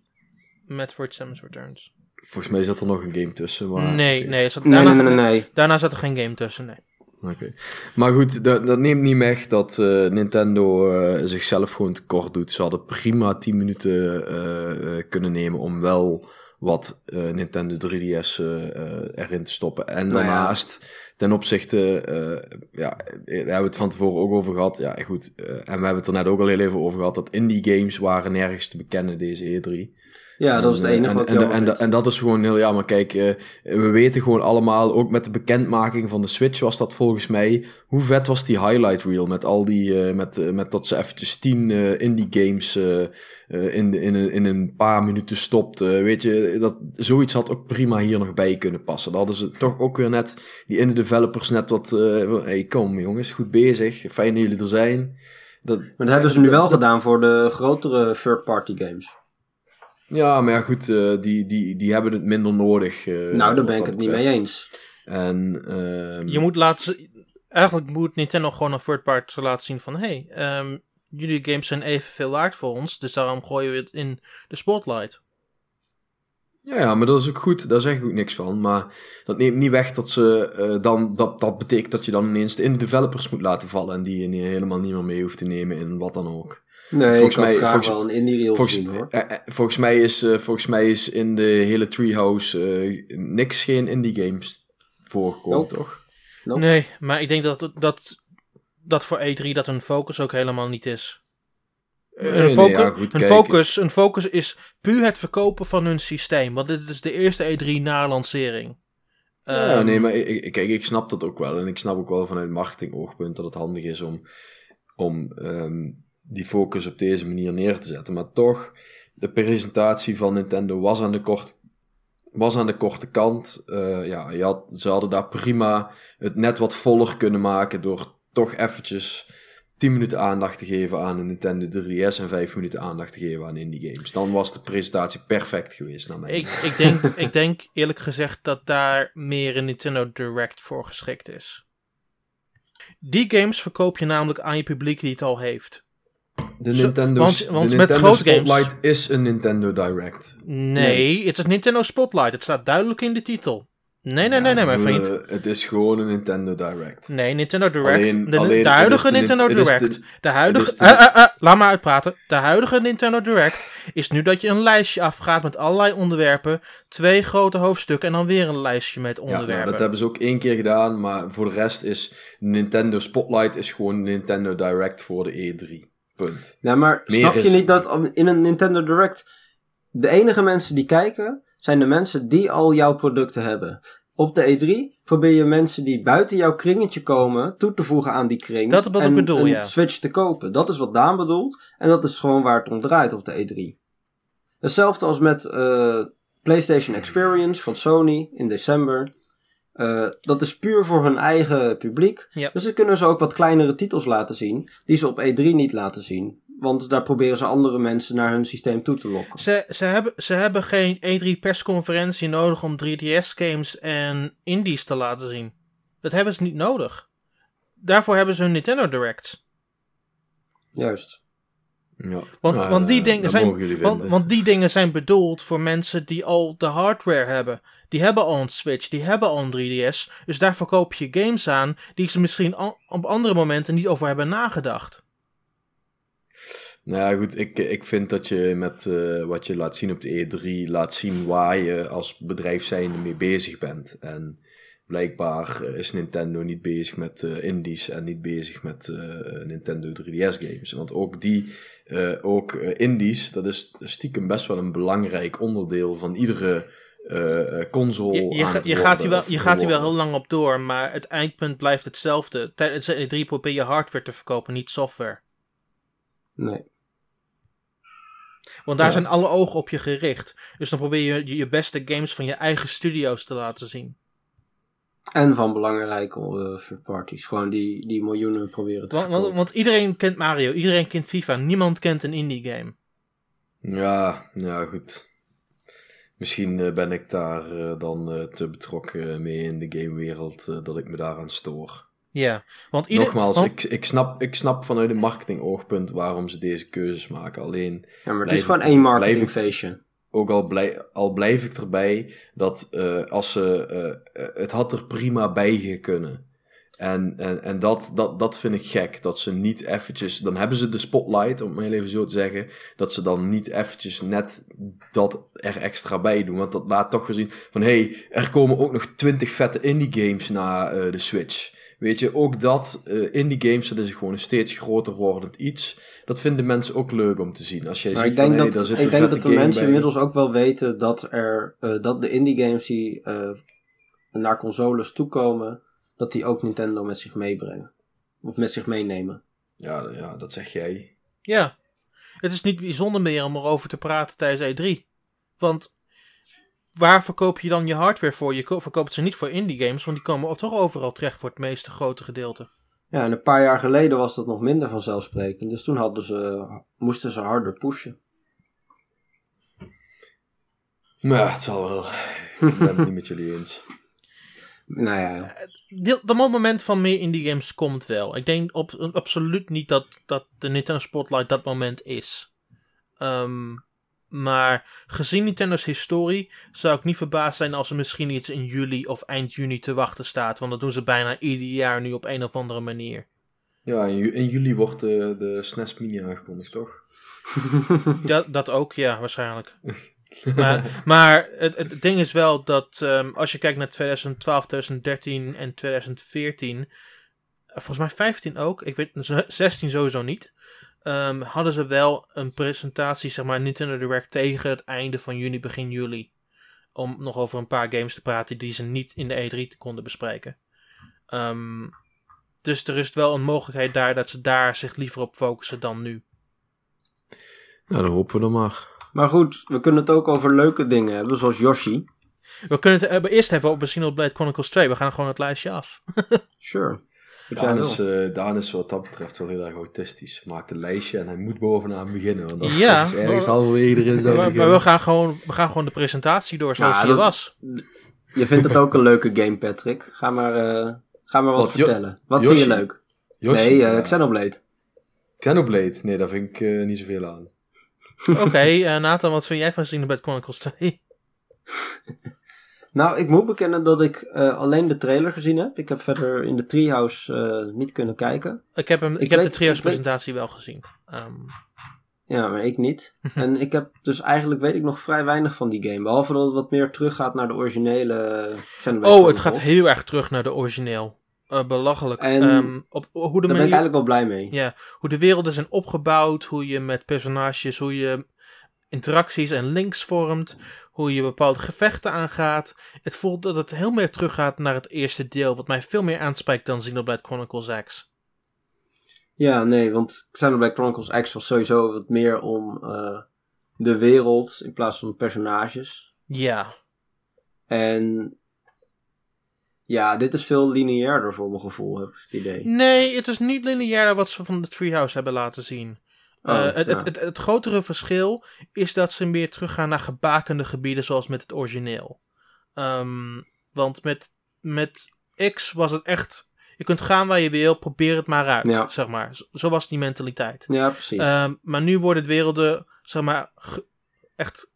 Metroid Samus Returns.
Volgens mij zat er nog een game tussen. Maar,
nee,
oké.
nee, er zat-
Nee,
daarna,
nee, nee, nee.
daarna zat er geen game tussen. Nee.
Oké. Maar goed, dat, dat neemt niet weg dat eh, Nintendo eh, zichzelf gewoon tekort doet. Ze hadden prima 10 minuten eh, kunnen nemen om wel wat Nintendo 3DS eh, eh, erin te stoppen. En
Nou ja.
daarnaast, ten opzichte, ja, daar hebben we het van tevoren ook over gehad. Ja, goed. en we hebben het er net ook al heel even over gehad, dat indie games waren nergens te bekennen deze E3.
Ja, dat is het
eh,
enige
en,
wat ik
en, en, en dat is gewoon heel jammer. Kijk, eh, we weten gewoon allemaal, ook met de bekendmaking van de Switch was dat volgens mij. Hoe vet was die highlight reel met al die, eh, met, met dat ze eventjes tien eh, indie games in, in, een- in een paar minuten stopt. weet je, dat, zoiets had ook prima hier nog bij kunnen passen. Dat hadden ze toch ook weer net, die indie developers net wat, hey, kom jongens, goed bezig, fijn dat jullie er zijn. Dat,
Maar dat hebben ze nu wel gedaan voor de grotere third-party games.
Ja, maar ja, goed, eh, die, die, die hebben het minder nodig. eh,
nou, daar ben ik het niet mee eens.
En, ehm,
Je moet laten Eigenlijk moet Nintendo gewoon een third party laten zien van... Hey, ehm, jullie games zijn evenveel waard voor ons. Dus daarom gooien we het in de spotlight.
ja, ja, maar dat is ook goed, daar zeg ik ook niks van. Maar dat neemt niet weg dat ze eh, dan, dat, dat betekent dat je dan ineens de indie developers moet laten vallen. En die je helemaal niet meer mee hoeft te nemen in wat dan ook.
Nee,
Volgens
ik
mij-
graag
volgens-
wel een indie reel
Volgens,
gezien hoor.
eh, eh, volgens, mij is, eh, volgens mij is in de hele Treehouse eh, niks geen indie games voorgekomen,
Nope.
toch?
Nope.
Nee, maar ik denk dat, dat, dat voor E3 dat een focus ook helemaal niet is.
Nee,
een,
nee,
focus,
ja, goed,
een, focus, een focus is puur het verkopen van hun systeem. Want dit is de eerste E3 na lancering.
Ja,
Ehm,
nee, maar ik, ik- kijk, ik snap dat ook wel. En ik snap ook wel vanuit marketing oogpunt dat het handig is om, om ehm, die focus op deze manier neer te zetten. Maar toch, de presentatie van Nintendo was aan de, kort, was aan de korte kant. Eh, ja, je had, ze hadden daar prima het net wat voller kunnen maken door toch eventjes 10 minuten aandacht te geven aan een Nintendo 3DS en 5 minuten aandacht te geven aan indie games. Dan was de presentatie perfect geweest naar mij.
Ik, ik, denk, ik denk eerlijk gezegd dat daar meer een Nintendo Direct voor geschikt is. Die games verkoop je namelijk aan je publiek die het al heeft.
De Nintendo,
want-
de
want met
Nintendo
games-
Spotlight is een Nintendo Direct.
Nee, het is Nintendo Spotlight. Het staat duidelijk in de titel. Nee, nee, nee, nee, mijn vriend.
Het is gewoon een Nintendo Direct.
Nee, Nintendo Direct.
Alleen-
de,
alleen,
de
het
huidige Nintendo
de-
Direct. De huidige.
de-
Eh, eh, eh, laat me uitpraten. De huidige Nintendo Direct is nu dat je een lijstje afgaat met allerlei onderwerpen. Twee grote hoofdstukken en dan weer een lijstje met
Ja,
onderwerpen.
nou, dat hebben ze ook één keer gedaan, maar voor de rest is Nintendo Spotlight is gewoon Nintendo Direct voor de E3. Punt.
Ja, maar
Meer
snap je niet dat in een Nintendo Direct de enige mensen die kijken zijn de mensen die al jouw producten hebben? Op de E3 probeer je mensen die buiten jouw kringetje komen toe te voegen aan die kring.
Dat is wat ik
en
bedoel,
een
ja.
Switch te kopen. Dat is wat Daan bedoelt en dat is gewoon waar het om draait op de E3. Hetzelfde als met eh, PlayStation Experience van Sony in december. Eh, dat is puur voor hun eigen publiek. Dus dan kunnen ze ook wat kleinere titels laten zien, die ze op E3 niet laten zien. Want daar proberen ze andere mensen naar hun systeem toe te lokken.
Ze, ze, hebben, ze hebben geen E3 persconferentie nodig om 3DS games en indies te laten zien. Dat hebben ze niet nodig. Daarvoor hebben ze hun Nintendo Directs.
Juist.
Ja.
Want,
Nou,
want, die
eh,
dingen zijn, want, want die dingen zijn bedoeld voor mensen die al de hardware hebben. Die hebben al een Switch, die hebben al een 3DS. Dus daar verkoop je games aan die ze misschien al- op andere momenten niet over hebben nagedacht.
Nou ja, goed, ik, ik vind dat je met eh, wat je laat zien op de E3 laat zien waar je als bedrijf zijnde mee bezig bent. En blijkbaar eh, is Nintendo niet bezig met indies en niet bezig met Nintendo 3DS games. Want ook die, eh, ook eh, indies, dat is stiekem best wel een belangrijk onderdeel van iedere eh, eh, console.
Je, je,
aan
ga- je gaat hier wel, je gaat hier wel heel lang op door, maar het eindpunt blijft hetzelfde. Tijdens de E3 probeer je hardware te verkopen, niet software.
Nee.
Want daar
Ja.
zijn alle ogen op je gericht. Dus dan probeer je, je beste games van je eigen studio's te laten zien.
En van belangrijke eh, third parties. Gewoon die, die miljoenen proberen te
Want, want,
verkopen.
want iedereen kent Mario, iedereen kent FIFA, niemand kent een indie game.
Ja, ja, goed. Misschien eh, ben ik daar eh, dan te betrokken mee in de gamewereld dat ik me daaraan stoor.
Ja, want ieder,
Nogmaals,
want-
ik, ik, snap, ik snap vanuit een marketingoogpunt waarom ze deze keuzes maken. Alleen,
ja, maar het is gewoon één marketingfeestje.
Ook al, blij, al blijf ik erbij dat eh, als ze, eh, eh, het had er prima bij kunnen. En, en, en dat, dat, dat vind ik gek, dat ze niet eventjes, dan hebben ze de spotlight, om het even zo te zeggen, dat ze dan niet eventjes net dat er extra bij doen. Want dat laat toch weer zien van, hé, hey, er komen ook nog 20 vette indie games eh, de Switch. Weet je, ook dat, eh, indie games, dat is gewoon een steeds groter wordend iets. Dat vinden mensen ook leuk om te zien. Als jij
Maar
ziet
ik denk,
van, hey,
dat,
daar zit
ik denk dat de mensen
bij.
inmiddels ook wel weten dat, er, eh, dat de indie games die eh, naar consoles toekomen, dat die ook Nintendo met zich meebrengen. Of met zich meenemen.
Ja, ja, dat zeg jij.
ja, het is niet bijzonder meer om erover te praten tijdens E3. Want waar verkoop je dan je hardware voor? Je ko- verkoopt ze niet voor indie games, want die komen toch overal terecht voor het meeste grote gedeelte.
Ja, en een paar jaar geleden was dat nog minder vanzelfsprekend. Dus toen hadden ze, moesten ze harder pushen.
Ja, het zal wel. Ik ben het niet met jullie eens.
Nou ja,
Dat moment van meer indie games komt wel. Ik denk op, absoluut niet dat, dat de Nintendo Spotlight dat moment is. Ehm, maar gezien Nintendo's historie zou ik niet verbaasd zijn als er misschien iets in juli of eind juni te wachten staat. Want dat doen ze bijna ieder jaar nu op een of andere manier.
Ja, in, ju- in juli wordt de, de SNES Mini aangekondigd, toch?
Dat, dat ook, ja, waarschijnlijk. maar maar het, het ding is wel dat ehm, als je kijkt naar 2012, 2013 en 2014, eh, volgens mij 15 ook, ik weet z- 16 sowieso niet, ehm, hadden ze wel een presentatie, zeg maar, Nintendo Direct tegen het einde van juni, begin juli. Om nog over een paar games te praten die ze niet in de E3 konden bespreken. Ehm, dus er is wel een mogelijkheid daar dat ze daar zich liever op focussen dan nu.
Nou, dan hopen we dan maar.
maar goed, we kunnen het ook over leuke dingen hebben, zoals Yoshi.
We kunnen het hebben eerst even over Xenoblade Chronicles 2. We gaan gewoon het lijstje af.
Sure.
Daan is, eh, Daan is wat dat betreft wel heel erg autistisch. Maakt een lijstje en hij moet bovenaan beginnen. Want als
Ja,
ja, ergens
maar-
halverwege erin zou
Maar, maar we, gaan gewoon, we gaan gewoon de presentatie door zoals
Ja,
die
dat-
was.
Je vindt het ook een leuke game, Patrick. Ga maar, eh, ga maar wat,
Wat, Jo-
vertellen. Wat
Yoshi?
vind je leuk?
Yoshi,
nee, eh
ja.
Xenoblade.
Xenoblade, nee, daar vind ik niet zoveel aan.
Oké, Nathan, wat vind jij van Xenoblade Chronicles 2?
Nou, ik moet bekennen dat ik eh, alleen de trailer gezien heb. Ik heb verder in de Treehouse eh, niet kunnen kijken.
Ik heb, hem, ik
Ik
heb
weet-
de trio's
ik weet-
presentatie wel gezien. Ehm,
Ja, maar ik niet. en ik heb dus eigenlijk weet ik nog vrij weinig van die game. Behalve dat het wat meer teruggaat naar de originele Xenoblade
oh, het gaat heel erg terug naar de origineel. Eh, belachelijk.
En
Ehm, op, hoe, de
Daar ben ik
manier,
eigenlijk wel blij mee.
ja, hoe de werelden zijn opgebouwd, hoe je met personages, hoe je interacties en links vormt, hoe je bepaalde gevechten aangaat. Het voelt dat het heel meer teruggaat naar het eerste deel, wat mij veel meer aanspreekt dan Xenoblade Chronicles X.
Ja, nee, want Xenoblade Chronicles X was sowieso wat meer om eh, de wereld in plaats van personages.
Ja,
En ja, dit is veel lineairder voor mijn gevoel, heb ik het idee.
Nee, het is niet lineair wat ze van de Treehouse hebben laten zien.
Oh,
Eh, het,
ja.
het, het, het grotere verschil is dat ze meer teruggaan naar gebakende gebieden zoals met het origineel. Ehm, want met, met X was het echt... Je kunt gaan waar je wil, probeer het maar uit,
Ja.
zeg maar. Zo, zo was die mentaliteit.
Ja, precies.
Ehm, maar nu worden het werelden, zeg maar, ge- echt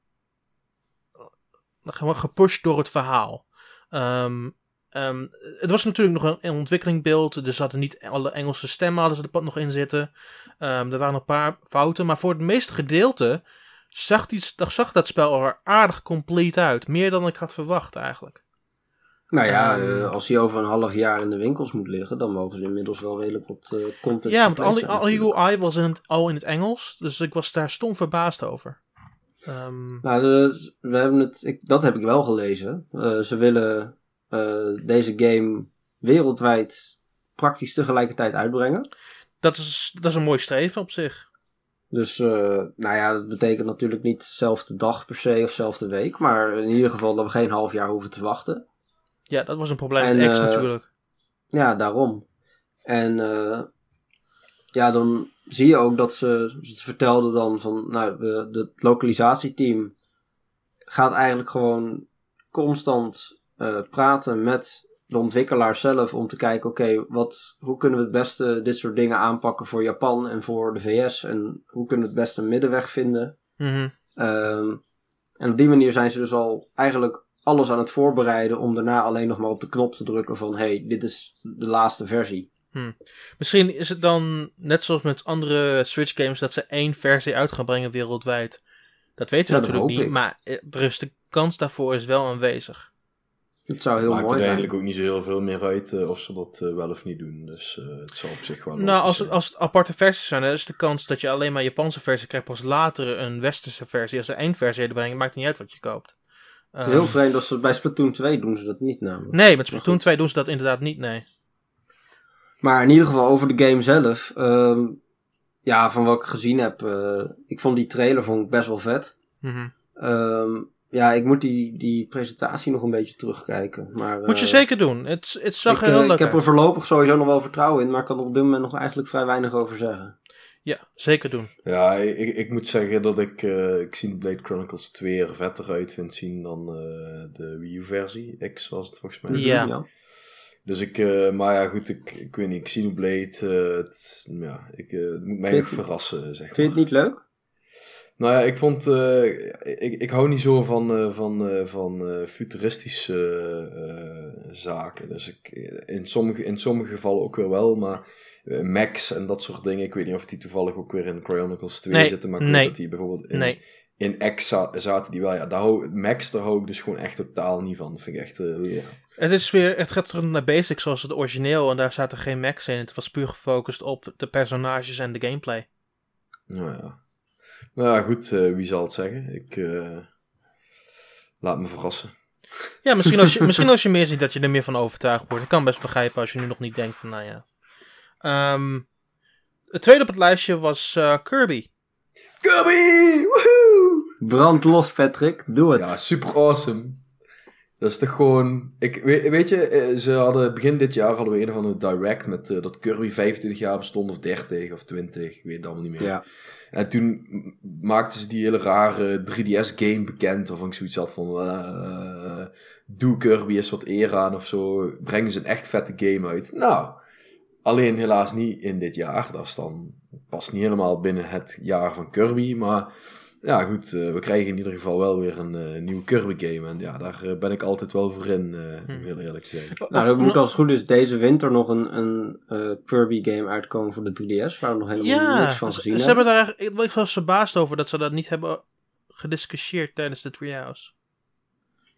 gewoon gepusht door het verhaal. Ehm, ehm, het was natuurlijk nog een, een ontwikkelingbeeld, dus hadden niet alle Engelse stemmen hadden ze er nog in zitten. Ehm, er waren een paar fouten, maar voor het meeste gedeelte zag, die, zag dat spel er aardig compleet uit. Meer dan ik had verwacht eigenlijk.
nou ja,
ehm,
eh, als hij over een half jaar in de winkels moet liggen, dan mogen ze inmiddels wel redelijk wat eh content.
Ja, want alle
natuurlijk.
UI was in het, al in het Engels, dus ik was daar stom verbaasd over.
Nou, we hebben het, ik, dat heb ik wel gelezen. Eh, ze willen deze game wereldwijd praktisch tegelijkertijd uitbrengen.
dat, is, dat is een mooi streven op zich.
Dus, eh, nou ja, dat betekent natuurlijk niet dezelfde dag per se of dezelfde week. Maar in ieder geval dat we geen half jaar hoeven te wachten.
Ja, dat was een probleem
En,
met X
eh,
natuurlijk.
Ja, daarom. En eh, ja, dan zie je ook dat ze, ze vertelden dan van, nou, we, het lokalisatieteam gaat eigenlijk gewoon constant eh, praten met de ontwikkelaar zelf om te kijken, oké, wat hoe kunnen we het beste dit soort dingen aanpakken voor Japan en voor de VS en hoe kunnen we het beste een middenweg vinden.
Mhm.
Ehm, en op die manier zijn ze dus al eigenlijk alles aan het voorbereiden om daarna alleen nog maar op de knop te drukken van hey, dit is de laatste versie.
Misschien is het dan net zoals met andere Switch games dat ze één versie uit gaan brengen wereldwijd. Dat weten we
Ja,
natuurlijk niet,
ik.
maar eh, er is de kans daarvoor is wel aanwezig.
Het zou heel
Maakt
mooi
uiteindelijk
zijn.
ook niet zo heel veel meer uit eh, of ze dat eh, wel of niet doen. Dus eh, het zal op zich wel.
Nou, als,
zijn.
het- als het aparte versies zijn, dan is de kans dat je alleen maar Japanse versie krijgt, pas later een westerse versie. Als ze één versie uitbrengen, maakt niet uit wat je koopt.
Het is heel
Ehm,
vreemd als ze bij Splatoon 2 doen ze dat niet namelijk.
Nee, met Splatoon
goed.
2 doen ze dat inderdaad niet, nee.
Maar in ieder geval over de game zelf. ehm, ja, van wat ik gezien heb. eh, ik vond die trailer vond ik best wel vet.
Mhm.
Ehm, ja, ik moet die, die presentatie nog een beetje terugkijken. Maar,
Moet je
eh,
zeker doen. Het, het zag
ik,
er
eh,
heel
ik
leuk
heb er voorlopig sowieso nog wel vertrouwen in. Maar ik kan er op dit moment nog eigenlijk vrij weinig over zeggen.
Ja, zeker doen.
Ja, ik, ik moet zeggen dat ik, eh ik zie Blade Chronicles 2 er vetter uit vind zien dan eh, de Wii U versie. X was het volgens mij.
Ja.
Dus ik, eh, maar ja goed, ik, ik weet niet, ik zie Blade, eh, het, ja, ik, eh, het moet mij nog verrassen, zeg
Vind je
maar.
het niet leuk?
Nou ja, ik vond, eh, ik, ik hou niet zo van, eh, van, eh, van futuristische zaken. Dus ik, in, sommige, in sommige gevallen ook weer wel, maar Max en dat soort dingen, ik weet niet of die toevallig ook weer in Chronicles 2
Nee,
zitten, maar ik
nee.
weet dat die bijvoorbeeld in,
Nee.
in X za- zaten die wel, ja, daar hou, Max daar hou ik dus gewoon echt totaal niet van. Dat vind ik echt, ja.
Het, is weer, het gaat terug naar basics zoals het origineel en daar zaten geen max in. Het was puur gefocust op de personages en de gameplay.
Nou ja. Nou ja, goed, eh, wie zal het zeggen? Ik eh, laat me verrassen.
Ja, misschien als, je, misschien als je meer ziet dat je er meer van overtuigd wordt. Ik kan best begrijpen als je nu nog niet denkt van, nou ja. Ehm, het tweede op het lijstje was eh, Kirby.
Kirby! Woehoe!
Brand los, Patrick. Doe het.
Ja, super awesome. Dat is toch gewoon... Ik, weet, weet je, ze hadden begin dit jaar hadden we een of andere direct met dat Kirby 25 jaar bestond of 30 of 20, ik weet het allemaal niet meer.
Ja.
En toen maakten ze die hele rare 3DS-game bekend, waarvan ik zoiets had van... eh doe Kirby eens wat eer aan of zo. Brengen ze een echt vette game uit. Nou, alleen helaas niet in dit jaar. Dat is dan past niet helemaal binnen het jaar van Kirby, maar... ja, goed, eh, we krijgen in ieder geval wel weer een eh, nieuwe Kirby game. En ja, daar eh, ben ik altijd wel voor in, eh
Hmm.
om heel eerlijk te zijn.
Nou, er moet als het goed is deze winter nog een, een eh, Kirby game uitkomen voor de 3DS, waar we nog helemaal
Ja,
niks van gezien
ze
hebben.
hebben daar, ik ik was verbaasd over dat ze dat niet hebben gediscussieerd tijdens de Treehouse.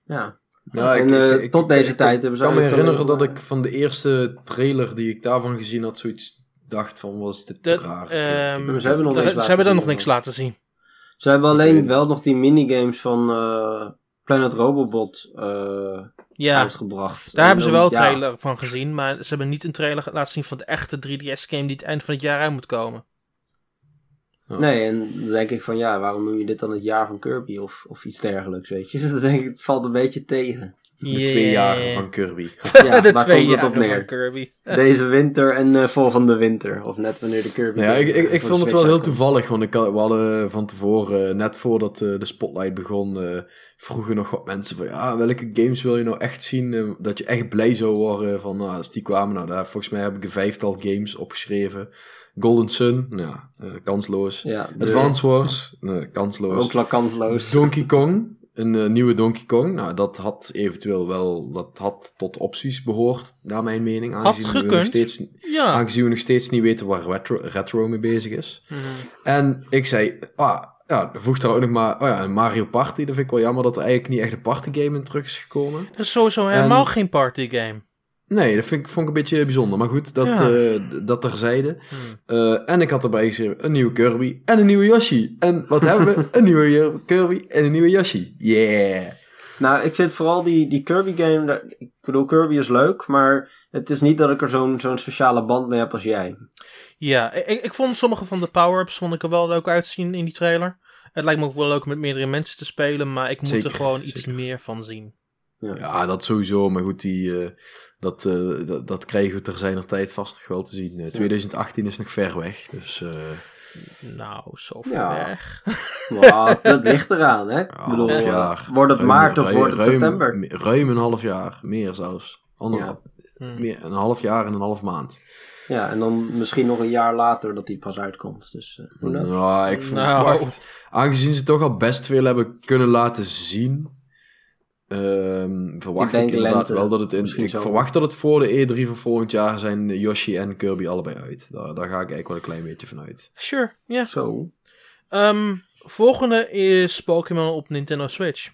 Ja.
Ja,
en eh, tot deze tijd hebben ze
Ik kan me herinneren dat ik van de eerste trailer die ik daarvan gezien had, zoiets dacht van, was dit
Dat,
raar.
ehm,
ze hebben nog
dat- ze hebben dan nog niks laten zien.
Ze hebben alleen wel nog die minigames van eh, Planet Robobot eh,
Ja,
uitgebracht.
daar
En
hebben ze wel een
ja,
trailer van gezien, maar ze hebben niet een trailer laten zien van de echte 3DS-game die het eind van het jaar uit moet komen.
Nee, en dan denk ik van ja, waarom noem je dit dan het jaar van Kirby of, of iets dergelijks, weet je? Dus dan denk ik, het valt een beetje tegen.
De twee jaren van Kirby.
Ja,
de
daar
twee
komt het
jaren
op neer.
van Kirby.
Deze winter en eh, volgende winter. Of net wanneer de Kirby...
Nou ja, ik, ik, ik vond het wel heel toevallig, want ik had, we hadden van tevoren, eh, net voordat eh, de spotlight begon, eh, vroegen nog wat mensen van, ja, welke games wil je nou echt zien, eh, dat je echt blij zou worden van, nou, als die kwamen, nou, daar, volgens mij heb ik een vijftal games opgeschreven. Golden Sun, nou ja, eh, kansloos.
Ja, de-
Advance Wars, nee, kansloos.
Ook la- kansloos.
Donkey Kong, een eh, nieuwe Donkey Kong. Nou, dat had eventueel wel, dat had tot opties behoord, naar mijn mening. Aangezien we nog steeds,
Ja.
aangezien we nog steeds niet weten waar retro, retro mee bezig is.
Mhm.
En ik zei, ah, ja, voeg daar ook nog maar, oh ja, een Mario Party. Dat vind ik wel jammer dat er eigenlijk niet echt een partygame in terug is gekomen.
Dat is sowieso helemaal geen partygame.
Nee, dat vind ik, vond ik een beetje bijzonder. Maar goed, dat,
Ja.
eh, dat terzijde.
Hmm.
Eh, en ik had erbij geschreven een nieuwe Kirby en een nieuwe Yoshi. En wat hebben we? Een nieuwe Kirby en een nieuwe Yoshi. Yeah!
Nou, ik vind vooral die, die Kirby game... daar- Ik bedoel, Kirby is leuk, maar het is niet dat ik er zo'n zo'n speciale band mee heb als jij.
Ja, ik, ik vond sommige van de power-ups vond ik er wel leuk uitzien in die trailer. Het lijkt me ook wel leuk om met meerdere mensen te spelen, maar ik moet
Zeker,
er gewoon iets
zeker.
meer van zien.
Ja, dat sowieso. Maar goed, die, eh, dat, eh, dat, dat krijgen we ter zijner tijd vast nog wel te zien. Eh, 2018 is nog ver weg. Dus eh,
Nou, zo ver
Ja.
weg.
Wow, dat ligt eraan, hè? Ik
een
bedoel,
half
eh,
jaar.
wordt het
Ruim-
maart of
ruim-
wordt het
ruim-
september?
Ruim een half jaar. Meer zelfs. Ander,
Ja.
Hmm.
meer, een half jaar en een half maand.
Ja, en dan misschien nog een jaar later dat die pas uitkomt. Dus, eh?
Nou, ik vond,
Nou.
wacht. Aangezien ze toch al best veel hebben kunnen laten zien, ehm, verwacht
Ik
ik, inderdaad
lente,
wel dat het in. Ik
zo.
verwacht dat het voor de E3 van volgend jaar zijn Yoshi en Kirby allebei uit. Daar, daar ga ik eigenlijk wel een klein beetje van uit.
Sure, ja.
Zo.
Ehm, volgende is Pokémon op Nintendo Switch.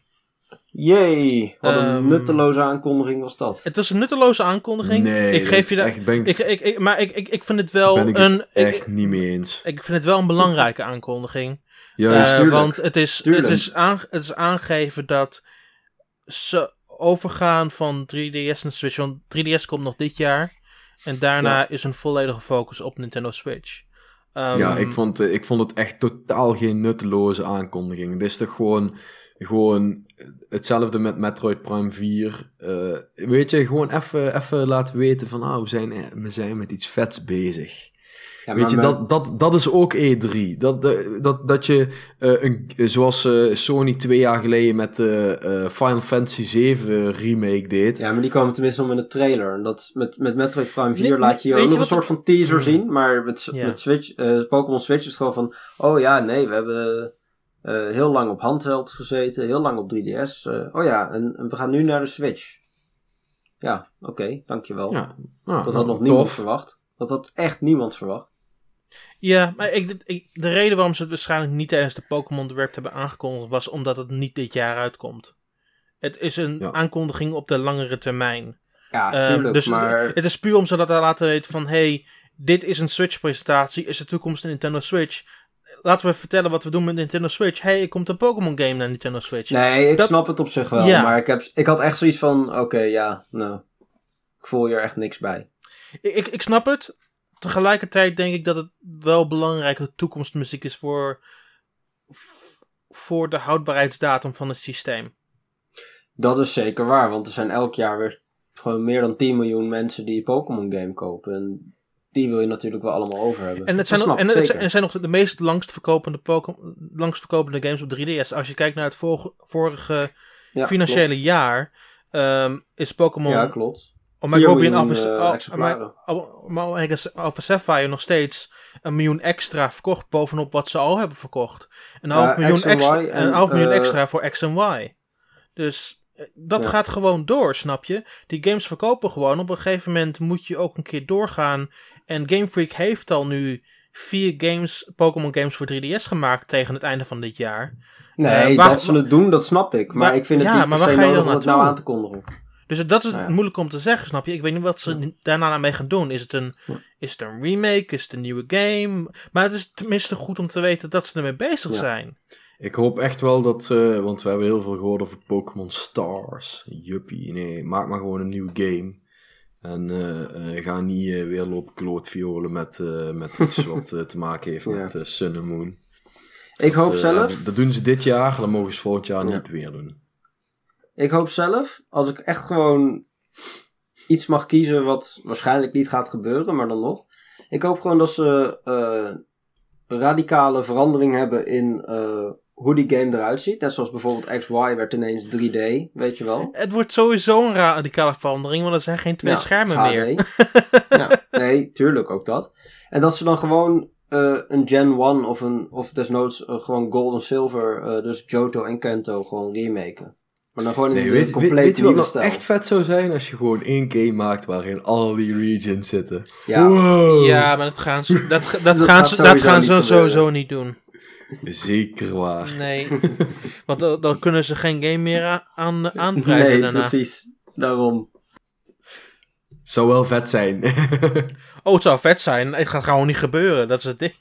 Jee, wat een
Ehm,
nutteloze aankondiging was dat.
Het is een nutteloze aankondiging.
Nee,
ik geef je dat.
echt, ben ik,
Ik, ik, ik, maar ik, ik, ik vind het wel
ben ik
een.
het
ik-
echt niet mee eens.
ik vind het wel een belangrijke aankondiging.
Juist,
Eh,
tuurlijk.
want het is, het, is aan, het is aangegeven dat ze overgaan van 3DS naar Switch. Want 3DS komt nog dit jaar. En daarna is een volledige focus op Nintendo Switch. Ehm,
ja, ik vond, eh, ik vond het echt totaal geen nutteloze aankondiging. Dit is toch gewoon, gewoon hetzelfde met Metroid Prime 4. Eh, weet je, gewoon even even laten weten van, ah, we zijn, eh, we zijn met iets vets bezig.
Ja,
Weet je, dat, dat, dat is ook E3. Dat, dat, dat je, eh, een, zoals eh, Sony twee jaar geleden met eh, Final Fantasy 7 remake deed.
Ja, maar die komen tenminste nog in de trailer. En dat, met, met Metroid Prime 4
Nee,
laat je ook nog een soort van teaser
Hmm.
zien. Maar met, met Switch, eh, Pokémon Switch is het gewoon van... Oh ja, nee, we hebben eh, heel lang op handheld gezeten. Heel lang op 3DS. eh, oh ja, en, en we gaan nu naar de Switch. Ja, oké, dankjewel.
Ja, nou,
dat had
nou,
nog niemand
tof.
verwacht. Dat had echt niemand verwacht.
Ja, maar ik, ik, de reden waarom ze het waarschijnlijk niet tijdens de Pokémon Direct hebben aangekondigd was omdat het niet dit jaar uitkomt. Het is een
Ja.
aankondiging op de langere termijn.
Ja,
Ehm,
tuurlijk,
dus
maar...
het is puur om ze dat te laten weten van hey, dit is een Switch-presentatie, is de toekomst in Nintendo Switch. Laten we vertellen wat we doen met Nintendo Switch. hey, er komt een Pokémon game naar Nintendo Switch.
Nee, ik
Dat-
snap het op zich wel.
Ja.
Maar ik, heb, ik had echt zoiets van... Oké, ja, nou... Ik voel hier echt niks bij.
Ik, ik, ik snap het. Tegelijkertijd denk ik dat het wel belangrijke toekomstmuziek is voor, voor de houdbaarheidsdatum van het systeem.
Dat is zeker waar, want er zijn elk jaar weer gewoon meer dan 10 miljoen mensen die Pokémon game kopen. En die wil je natuurlijk wel allemaal over hebben.
En het zijn, nog, en het zijn, er zijn nog de meest langstverkopende, games op 3DS. Als je kijkt naar het vorige, vorige
Ja,
financiële jaar, ehm, is. Pokémon
Ja, klopt.
Omega
4
Ruby en
miljoen,
Alpha, Sapphire nog steeds een miljoen extra verkocht bovenop wat ze al hebben verkocht. Een half
Ja,
miljoen, extra,
en,
een half miljoen
eh,
extra voor X en Y. Dus eh, dat
Ja.
gaat gewoon door, snap je? Die games verkopen gewoon. Op een gegeven moment moet je ook een keer doorgaan. En Game Freak heeft al nu vier games, Pokémon games voor 3DS gemaakt tegen het einde van dit jaar.
Nee,
Eh, waar-
dat ze het doen, dat snap ik. Maar ik vind het
ja,
niet
maar waar ga je dan
het nou aan te kondigen.
Dus dat is
Nou ja.
moeilijk om te zeggen, snap je? Ik weet niet wat ze
Ja.
daarna mee gaan doen. Is het, een,
Ja.
is het een remake? Is het een nieuwe game? Maar het is tenminste goed om te weten dat ze ermee bezig
Ja.
zijn.
Ik hoop echt wel dat, eh, want we hebben heel veel gehoord over Pokémon Stars. Juppie, nee, maak maar gewoon een nieuwe game. En eh, eh, ga niet weer lopen klootviolen met, eh, met iets wat te maken heeft
Ja.
met Sun and Moon.
Ik hoop
Dat,
zelf,
Dat doen ze dit jaar, dan mogen ze volgend jaar
Ja.
niet weer doen.
Ik hoop zelf, als ik echt gewoon iets mag kiezen wat waarschijnlijk niet gaat gebeuren, maar dan nog. Ik hoop gewoon dat ze eh, radicale verandering hebben in eh, hoe die game eruit ziet. Net zoals bijvoorbeeld XY werd ineens 3D, weet je wel.
Het wordt sowieso een radicale verandering, want er zijn geen twee
Ja,
schermen
HD.
meer.
ja, nee, tuurlijk ook dat. En dat ze dan gewoon eh, een Gen 1 of, een, of desnoods gewoon Gold en Silver, dus Johto en Kento, gewoon remaken. Maar dan gewoon in
Nee,
een
weet, weet,
compleet
weet je wat nou echt vet zou zijn? Als je gewoon één game maakt waarin al die regions zitten.
Ja,
Wow.
Ja, maar dat gaan ze, dat, dat
Dat
gaan ze, dat
sowieso
gaan
niet
ze sowieso niet doen.
Zeker waar.
Nee, want dan, dan kunnen ze geen game meer aan, aanprijzen
nee,
daarna.
precies. Daarom.
Zou wel vet zijn.
Oh, het zou vet zijn. Het gaat gewoon niet gebeuren. Dat is het ding.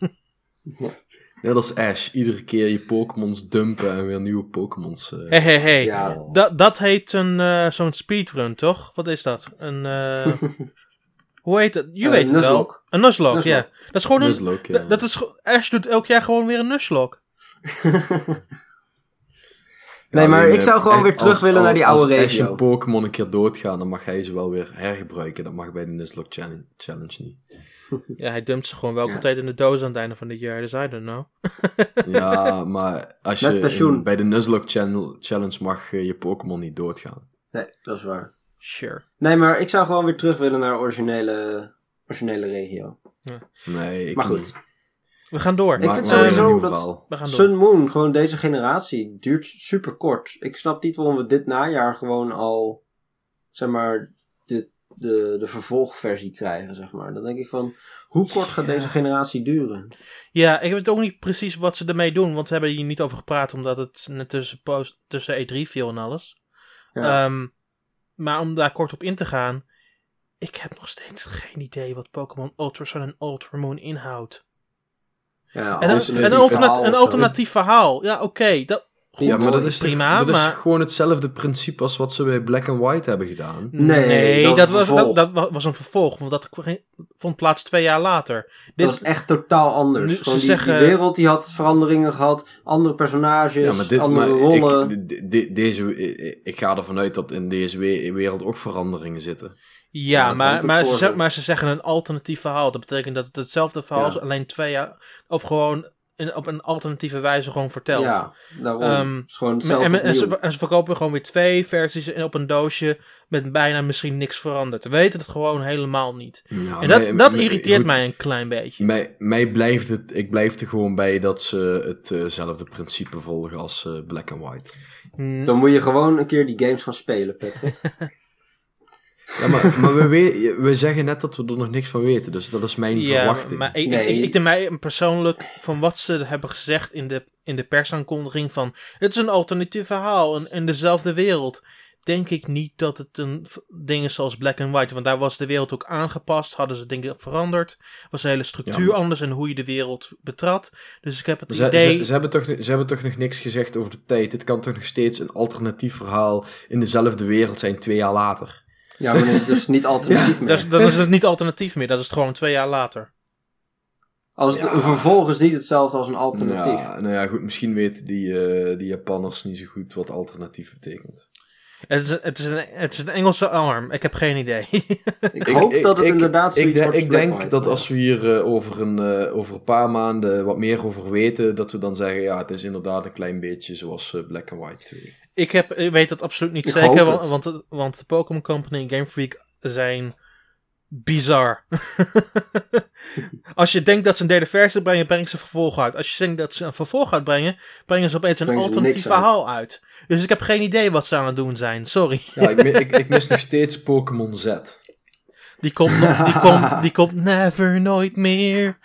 Net als Ash. Iedere keer je Pokémons dumpen en weer nieuwe Pokémons. eh.
Hé, hé, hé.
Ja.
Dat, dat heet een, eh, zo'n speedrun, toch? Wat is dat? Een, eh, hoe heet het? Je weet het wel.
Nuzlocke.
Een Nuzlocke, ja. Dat is gewoon een...
Nuzlocke, ja.
dat- is, Ash doet elk jaar gewoon weer een Nuzlocke.
Nee, maar ik zou gewoon weer
als-
terug willen naar die oude
Als Ash
regio.
en Pokémon een keer doodgaan, dan mag hij ze wel weer hergebruiken. Dat mag bij de Nuzlocke Challenge, challenge niet.
Ja, hij dumpt ze gewoon welke
Ja.
tijd in de doos aan het einde van dit jaar. Dus I don't know.
Ja, maar als
Met
je in- bij de Nuzlocke channel- Challenge mag je Pokémon niet doodgaan.
Nee, dat is waar.
Sure.
Nee, maar ik zou gewoon weer terug willen naar originele, originele regio.
Nee, ik
Maar goed.
niet.
We gaan door.
Ik
Maak
vind
een
sowieso dat-
verhaal.
We gaan door.
Sun Moon, gewoon deze generatie, duurt super kort. Ik snap niet waarom we dit najaar gewoon al, zeg maar, de, de, de vervolgversie krijgen, zeg maar. Dan denk ik van, hoe kort gaat
Ja.
deze generatie duren?
Ja, ik weet ook niet precies wat ze ermee doen. Want we hebben hier niet over gepraat. Omdat het net tussen, post, tussen E3 viel en alles.
Ja.
Ehm, maar om daar kort op in te gaan. Ik heb nog steeds geen idee wat Pokémon Ultra Sun en Ultra Moon inhoudt.
ja,
En een,
alternatief
en een, alternat-
verhaal
een alternatief verhaal. Ja, oké. dat, goed,
Ja, maar dat is,
prima.
toch, dat is gewoon hetzelfde principe als wat ze bij Black and White hebben gedaan.
Nee, dat
was, dat, dat was een vervolg. Want dat vond plaats twee jaar later. Dit,
Dat is echt totaal anders.
Nu, ze
die,
zeggen-
die wereld die had veranderingen gehad, andere personages,
Ja, maar dit,
andere
maar
rollen.
ik, de- de- deze, ik, ga ervan uit dat in deze we- wereld ook veranderingen zitten.
Ja, maar, maar, ze,
ze.
maar ze zeggen een alternatief verhaal. Dat betekent dat het hetzelfde verhaal
Ja.
is, alleen twee jaar. Of gewoon in, op een alternatieve wijze gewoon verteld.
Ja, daarom.
Ehm,
Het is gewoon
Maar-
hetzelfde
en, en, ze, en verkopen gewoon weer twee versies in- op een doosje met bijna misschien niks veranderd. We weten het gewoon helemaal niet.
Ja,
en dat,
mij-
dat
mij-
irriteert
goed,
mij een klein beetje.
Mij, mij blijft het, ik blijf er gewoon bij dat ze hetzelfde principe volgen als eh, Black and White.
Hm,
Dan moet je gewoon een keer die games gaan spelen, Patrick.
Ja, maar, maar we, we, we zeggen net dat we er nog niks van weten, dus dat is mijn
ja,
verwachting.
maar ik,
Nee.
ik, ik denk mij persoonlijk van wat ze hebben gezegd in de, in de persaankondiging van het is een alternatief verhaal in, in dezelfde wereld. Denk ik niet dat het een ding is zoals Black and White, want daar was de wereld ook aangepast, hadden ze dingen veranderd, was de hele structuur
Ja, maar-
anders en hoe je de wereld betrad. Dus ik heb het
Ze,
idee.
ze, ze, hebben toch, ze hebben toch nog niks gezegd over de tijd. Dit kan toch nog steeds een alternatief verhaal in dezelfde wereld zijn twee jaar later.
Ja, maar dan is het dus niet alternatief meer.
Dus dan is het niet alternatief meer, dat is het gewoon twee jaar later.
Als het
Ja.
een vervolg is niet hetzelfde als een alternatief.
Ja, nou ja, goed, misschien weten die, eh, die Japanners niet zo goed wat alternatief betekent.
Het is, een, het, is een, het is een Engelse arm, ik heb geen idee.
Ik hoop dat het
ik-
inderdaad
ik,
zoiets
Ik
Black
denk dat
maar-
als we hier eh, over, een, eh, over een paar maanden wat meer over weten, dat we dan zeggen, ja, het is inderdaad een klein beetje zoals Black and White 2.
Ik, heb, ik weet dat absoluut niet
Ik
zeker, want,
het.
want, de Pokémon Company en Game Freak zijn bizar. Als je denkt dat ze een derde versie brengen, brengen ze een vervolg uit. Als je denkt dat ze een vervolg uitbrengen, brengen ze opeens een alternatief
uit.
verhaal uit. Dus ik heb geen idee wat ze aan het doen zijn. Sorry.
Ja, ik, ik, ik mis nog steeds Pokémon Z.
Die komt, nog- die komt, die komt never, nooit meer.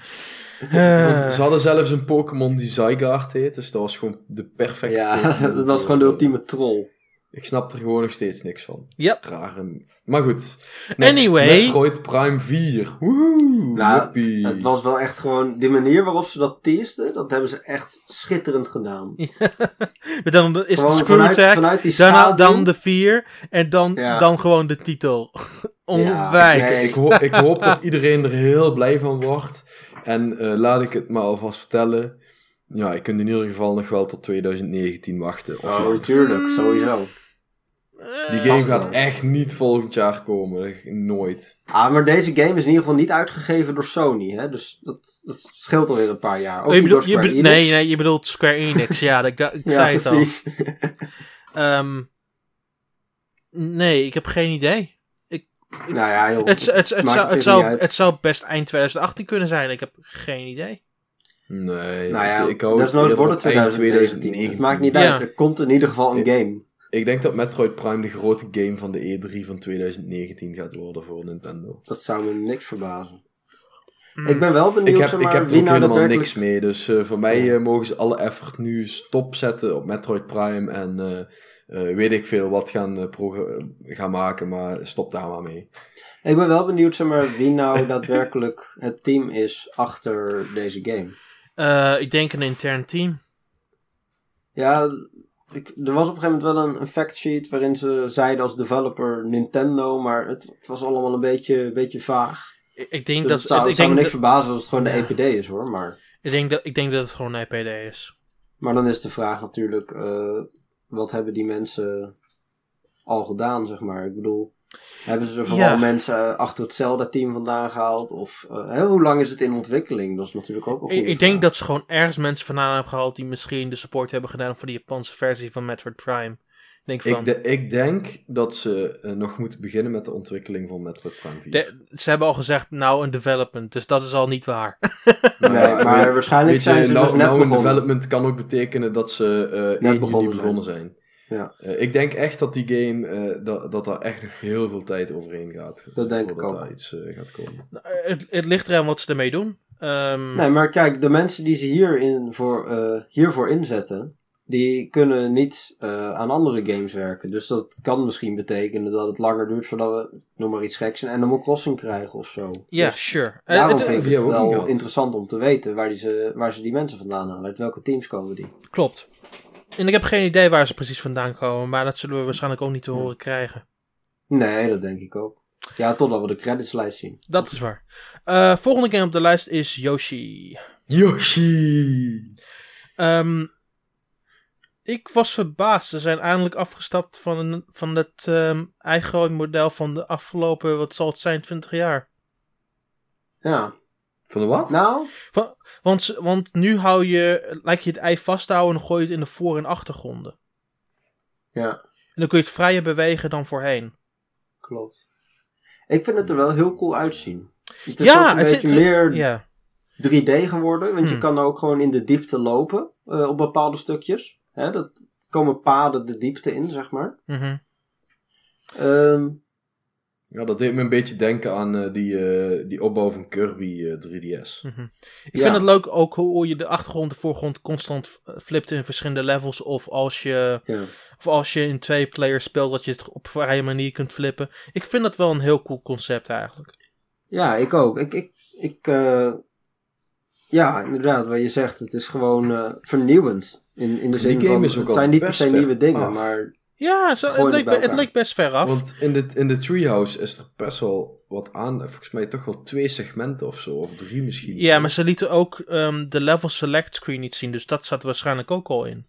Eh,
Want ze hadden zelfs een Pokémon die Zygarde heet, dus dat was gewoon de perfecte
Ja, dat was gewoon de ultieme troll.
Ik snap er gewoon nog steeds niks van.
Yep.
Rare... Maar goed.
Anyway.
Metroid Prime 4. Woehoe.
Nou. Het was wel echt gewoon, die manier waarop ze dat teasten, dat hebben ze echt schitterend gedaan.
Maar dan is de
Gewoon
screw
vanuit,
tag,
vanuit die
daarna dan de vier en dan,
Ja.
dan gewoon de titel. Onwijs.
nee,
Ik, ho- ik hoop dat iedereen er heel blij van wordt. En eh, laat ik het maar alvast vertellen. Ja, ik kunt in ieder geval nog wel tot 2019 wachten. Of
Oh,
langer.
tuurlijk, sowieso.
Die game gaat echt niet volgend jaar komen. Nooit.
Ah, maar deze game is in ieder geval niet uitgegeven door Sony, hè? Dus dat, dat scheelt alweer een paar jaar. Ook
Oh, je
niet
bedoelt,
door
je
Square
bedoelt-
Enix.
nee, nee, je bedoelt Square Enix. ja, dat, ik,
ja,
zei het al.
precies.
Ehm, nee, ik heb geen idee.
Nou ja, joh.
Het, het, het, zou, het, zou, het zou best eind 2018 kunnen zijn. Ik heb geen idee.
Nee,
Nou ja,
ik, ik hou het
desnoods wordt het
op eind
2019. Het maakt niet
Ja.
uit, er komt in ieder geval een game.
Ik denk dat Metroid Prime de grote game van de E3 van 2019 gaat worden voor Nintendo.
Dat zou me niks verbazen.
Hmm.
Ik ben wel benieuwd,
Ik heb,
zeg
ik
maar,
heb er ook
nou
helemaal niks mee. Dus eh, voor mij eh, mogen ze alle effort nu stopzetten op Metroid Prime. En eh, eh, weet ik veel wat gaan, eh, gaan maken. Maar stop daar maar mee.
Ik ben wel benieuwd, zeg maar, wie nou daadwerkelijk het team is achter deze game.
Eh, ik denk een intern team.
Ja, ik, er was op een gegeven moment wel een, een factsheet waarin ze zeiden als developer Nintendo, maar het, het was allemaal een beetje, een beetje vaag.
Ik, ik denk
Dus
dat
het zou,
ik
het zou me
denk
niks
dat,
verbazen als het gewoon
Ja.
de EPD is hoor, maar...
ik denk dat ik denk dat het gewoon een EPD is.
Maar dan is de vraag natuurlijk, eh, wat hebben die mensen al gedaan, zeg maar? Ik bedoel, hebben ze er vooral
Ja.
mensen achter het Zelda-team vandaan gehaald? Of eh, hoe lang is het in ontwikkeling? Dat is natuurlijk ook een
Ik,
goede
ik denk dat ze gewoon ergens mensen vandaan hebben gehaald die misschien de support hebben gedaan voor de Japanse versie van Metroid Prime. Ik denk van,
Ik, de- ik denk dat ze eh, nog moeten beginnen met de ontwikkeling van Metroid Prime 4.
de- ze hebben al gezegd nou een development, dus dat is al niet waar.
Nee, maar
weet-
waarschijnlijk
weet je,
zijn ze
nou,
dus net
nou
begonnen.
development kan ook betekenen dat ze eh 1 juli
begonnen
begonnen,
zijn.
zijn.
Ja.
Eh, ik denk echt dat die game, eh, dat, dat daar echt nog heel veel tijd overheen gaat.
Dat denk ik ook.
daar iets eh, gaat komen.
Nou, Het, het ligt eraan wat ze ermee doen. Ehm,
Nee, maar kijk, de mensen die ze hierin voor, eh, hiervoor inzetten, die kunnen niet eh, aan andere games werken. Dus dat kan misschien betekenen dat het langer duurt voordat we, noem maar iets geks, een Animal Crossing krijgen of zo.
Ja,
Dus
sure. Eh,
daarom
het-
vind ik het wel interessant om te weten waar, die ze, waar ze die mensen vandaan halen. Uit welke teams komen die?
Klopt. En ik heb geen idee waar ze precies vandaan komen, maar dat zullen we waarschijnlijk ook niet te horen krijgen.
Nee, dat denk ik ook. Ja, totdat we de creditslijst zien.
Dat is waar. Eh, volgende game op de lijst is Yoshi.
Yoshi!
Ehm, ik was verbaasd. Ze zijn eindelijk afgestapt van, een, van het ehm, eigen model van de afgelopen, wat zal het zijn, 20 jaar.
Ja.
Van de wat?
Nou,
Want, ze- want nu hou je, lijkt je het ei vast te houden en dan gooi je het in de voor- en achtergronden.
ja,
En dan kun je het vrijer bewegen dan voorheen.
klopt. Ik vind het er wel heel cool uitzien. Het is
ja,
ook een
het
beetje
zit,
meer
ja.
3D geworden. Want je
Hmm.
kan ook gewoon in de diepte lopen eh, op bepaalde stukjes. Hè, dat komen paden de diepte in, zeg maar.
Mhm.
Ehm,
Ja, dat deed me een beetje denken aan eh, die, eh, die opbouw van Kirby eh, 3DS.
Mhm. Ik
Ja.
vind het leuk ook hoe, je de achtergrond en voorgrond constant eh, flipt in verschillende levels. Of als je,
ja.
of als je in twee players speelt, dat je het op vrije manier kunt flippen. Ik vind dat wel een heel cool concept eigenlijk.
ja, ik ook. Ik, ik, ik, eh, ja, inderdaad, wat je zegt. Het is gewoon eh, vernieuwend. In, in de zin
game
van,
is ook
het
al
zijn niet per se nieuwe dingen,
af.
maar
Ja, zo, het, leek, het best ver af.
Want in de, in de Treehouse is er best wel wat aan. Volgens mij toch wel twee segmenten of zo. Of drie misschien.
ja, maar ze lieten ook ehm, de level select screen niet zien. Dus dat zat er waarschijnlijk ook al in.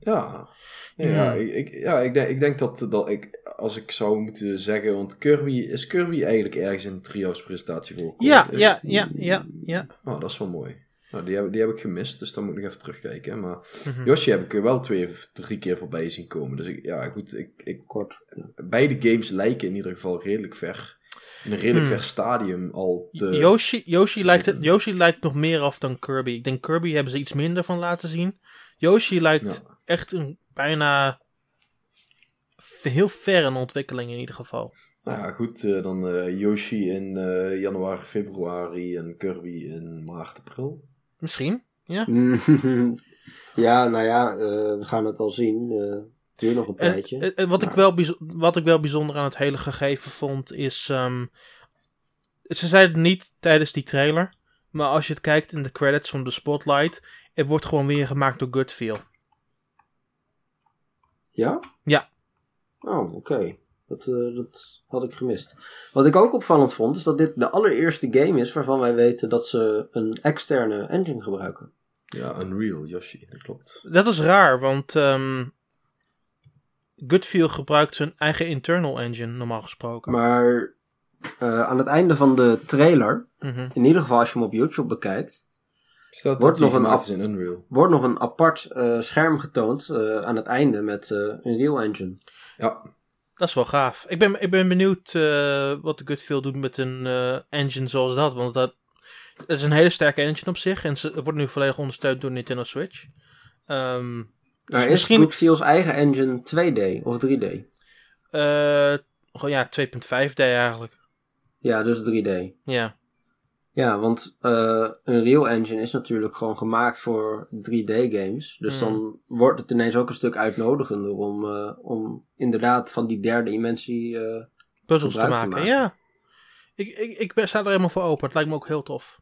Ja. Ja, ja,
Hmm.
ik, ik, ja ik, denk, ik denk dat, dat ik, als ik zou moeten zeggen, want Kirby, is Kirby eigenlijk ergens in de Treehouse presentatie voorgekomen?
Ja, ja, ja, ja, ja.
Oh, dat is wel mooi. Nou, die heb, die heb ik gemist, dus dan moet ik nog even terugkijken. Maar
Mhm.
Yoshi heb ik er wel twee of drie keer voorbij zien komen. Dus ik, ja, goed. Ik, ik,
Kort.
beide games lijken in ieder geval redelijk ver. In een redelijk
Hmm.
ver stadium al te...
Yoshi, Yoshi, lijkt het. Yoshi lijkt nog meer af dan Kirby. Ik denk Kirby hebben ze iets minder van laten zien. Yoshi lijkt
Ja.
echt een bijna heel ver in ontwikkeling in ieder geval.
Nou ja, goed. eh, dan eh, Yoshi in eh, januari, februari en Kirby in maart, april.
Misschien, ja.
ja, nou ja, eh, we gaan het wel zien. Eh, Het duurt nog een
En,
tijdje.
en- en wat, ik wel wat ik wel bijzonder aan het hele gegeven vond, is. ehm, ze zeiden het niet tijdens die trailer. Maar als je het kijkt in de credits van de Spotlight. Het wordt gewoon weer gemaakt door Gutfeel.
Ja?
Ja.
Oh, oké. Dat, eh, dat had ik gemist. Wat ik ook opvallend vond, is dat dit de allereerste game is waarvan wij weten dat ze een externe engine gebruiken.
Ja, Unreal, Yoshi, dat klopt.
Dat is raar, want. ehm Gutfeel gebruikt zijn eigen internal engine, normaal gesproken.
Maar eh, aan het einde van de trailer,
Mhm.
in ieder geval als je hem op YouTube bekijkt,
Staat
Wordt
dat
nog
nog
een
in Unreal.
wordt nog een apart eh, scherm getoond eh, aan het einde met eh, een Real Engine.
Ja,
Dat is wel gaaf. Ik ben, ik ben benieuwd eh, wat de Gutfeel doet met een eh, engine zoals dat. Want dat, het is een hele sterke engine op zich. En ze wordt nu volledig ondersteund door Nintendo Switch.
Maar
dus
is
misschien...
Goodfeel's eigen engine 2D of 3D?
eh, gewoon ja, 2.5D eigenlijk.
Ja, dus 3D.
Ja.
Ja, want eh, een Real Engine is natuurlijk gewoon gemaakt voor 3D-games. Dus
Hmm.
dan wordt het ineens ook een stuk uitnodigender om, eh, om inderdaad van die derde dimensie. eh,
Puzzels te maken. Ja. Ik, ik, ik ben, sta er helemaal voor open. Het lijkt me ook heel tof.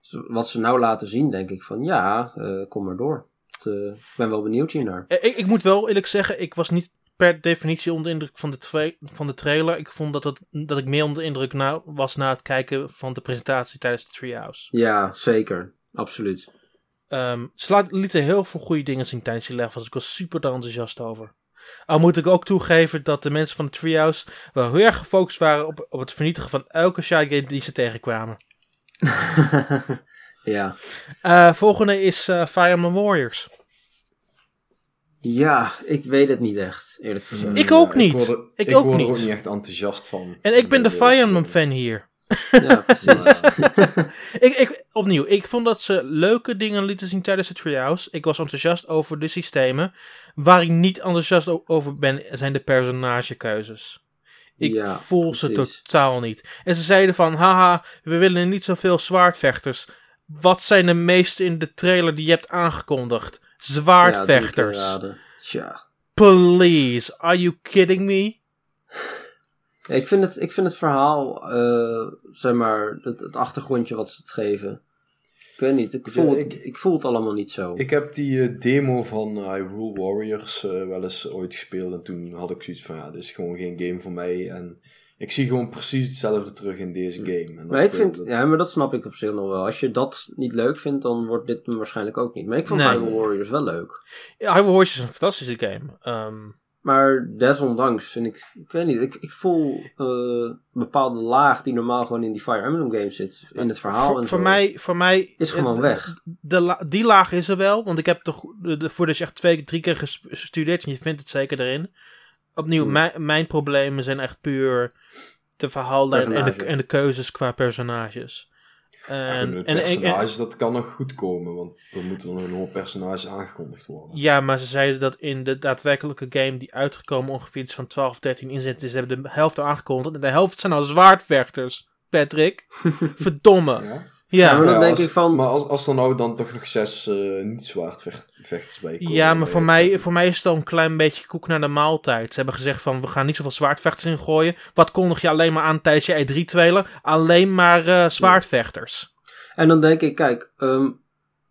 zo- wat ze nou laten zien, denk ik van ja, kom maar door. Ik ben wel benieuwd hiernaar.
Ik, ik moet wel eerlijk zeggen, ik was niet per definitie onder de indruk van de, van de trailer. Ik vond dat, het, dat ik meer onder de indruk na, was na het kijken van de presentatie tijdens de Treehouse.
Ja, zeker. Absoluut.
Ehm ze lieten heel veel goede dingen zien tijdens die levels. Ik was super daar enthousiast over. Al moet ik ook toegeven dat de mensen van de Treehouse wel heel erg gefocust waren op, op het vernietigen van elke shy die ze tegenkwamen.
ja.
Eh, volgende is eh Fire Emblem Warriors.
Ja, ik weet het niet echt, eerlijk gezegd.
Ik ook
Ja,
niet.
word er-
Ik
ik
ook
word er
niet.
ook niet echt enthousiast van.
En ik ben de Fire Emblem fan hier.
Ja, precies.
Ik, ik, opnieuw, ik vond dat ze leuke dingen lieten zien tijdens de Treehouse. Ik was enthousiast over de systemen. Waar ik niet enthousiast over ben, zijn de personagekeuzes. Ik
Ja,
voel ze totaal niet. En ze zeiden van, haha, we willen niet zoveel zwaardvechters. Wat zijn de meeste in de trailer die je hebt aangekondigd?
Ja,
Zwaardvechters.
Tja.
Please, are you kidding me?
Ja, ik, vind het, ik vind het verhaal, eh, zeg maar, het, het achtergrondje wat ze het geven. Ik weet niet, ik
Ja,
voel,
ik-
ik, ik voel het allemaal niet zo.
Ik heb die eh, demo van Hyrule Warriors eh, wel eens ooit gespeeld. En toen had ik zoiets van, ja, dit is gewoon geen game voor mij. En ik zie gewoon precies hetzelfde terug in deze game. En dat,
maar ik vind,
dat-
ja, maar dat snap ik op zich nog wel. Als je dat niet leuk vindt, dan wordt dit waarschijnlijk ook niet. Maar ik vond
Nee.
Hyrule Warriors wel leuk.
Ja, Hyrule Warriors is een fantastische game. Ehm,
Maar desondanks vind ik, ik weet niet, ik, ik voel eh, een bepaalde laag die normaal gewoon in die Fire Emblem games zit. In het verhaal
voor,
en
voor mij, voor mij
Is gewoon weg.
De la- die laag is er wel, want ik heb toch de, de, voordat je echt twee, drie keer ges- gestudeerd en je vindt het zeker erin. Opnieuw,
Hmm.
mijn, mijn problemen zijn echt puur de verhaallijn en de, en de keuzes qua personages.
Ja,
En,
met
en, en- en-
personages, dat kan nog goed komen. Want er moeten nog een hoop personages aangekondigd worden.
ja, maar ze zeiden dat in de daadwerkelijke game die uitgekomen ongeveer iets van 12 of 13 inzetten, ze hebben de helft aangekondigd en de helft zijn al zwaardvechters. Patrick, verdomme.
Ja?
Ja,
maar dan
Ja,
denk
als-
ik van-
Maar als, als er nou dan toch nog zes eh niet zwaardvechters bij komen.
Ja, maar
dan
voor mij, voor mij is het al een klein beetje koek naar de maaltijd. Ze hebben gezegd van, we gaan niet zoveel zwaardvechters ingooien. Wat kondig je alleen maar aan tijdens je E3-trailer? Alleen maar eh, zwaardvechters.
En dan denk ik, kijk, ehm,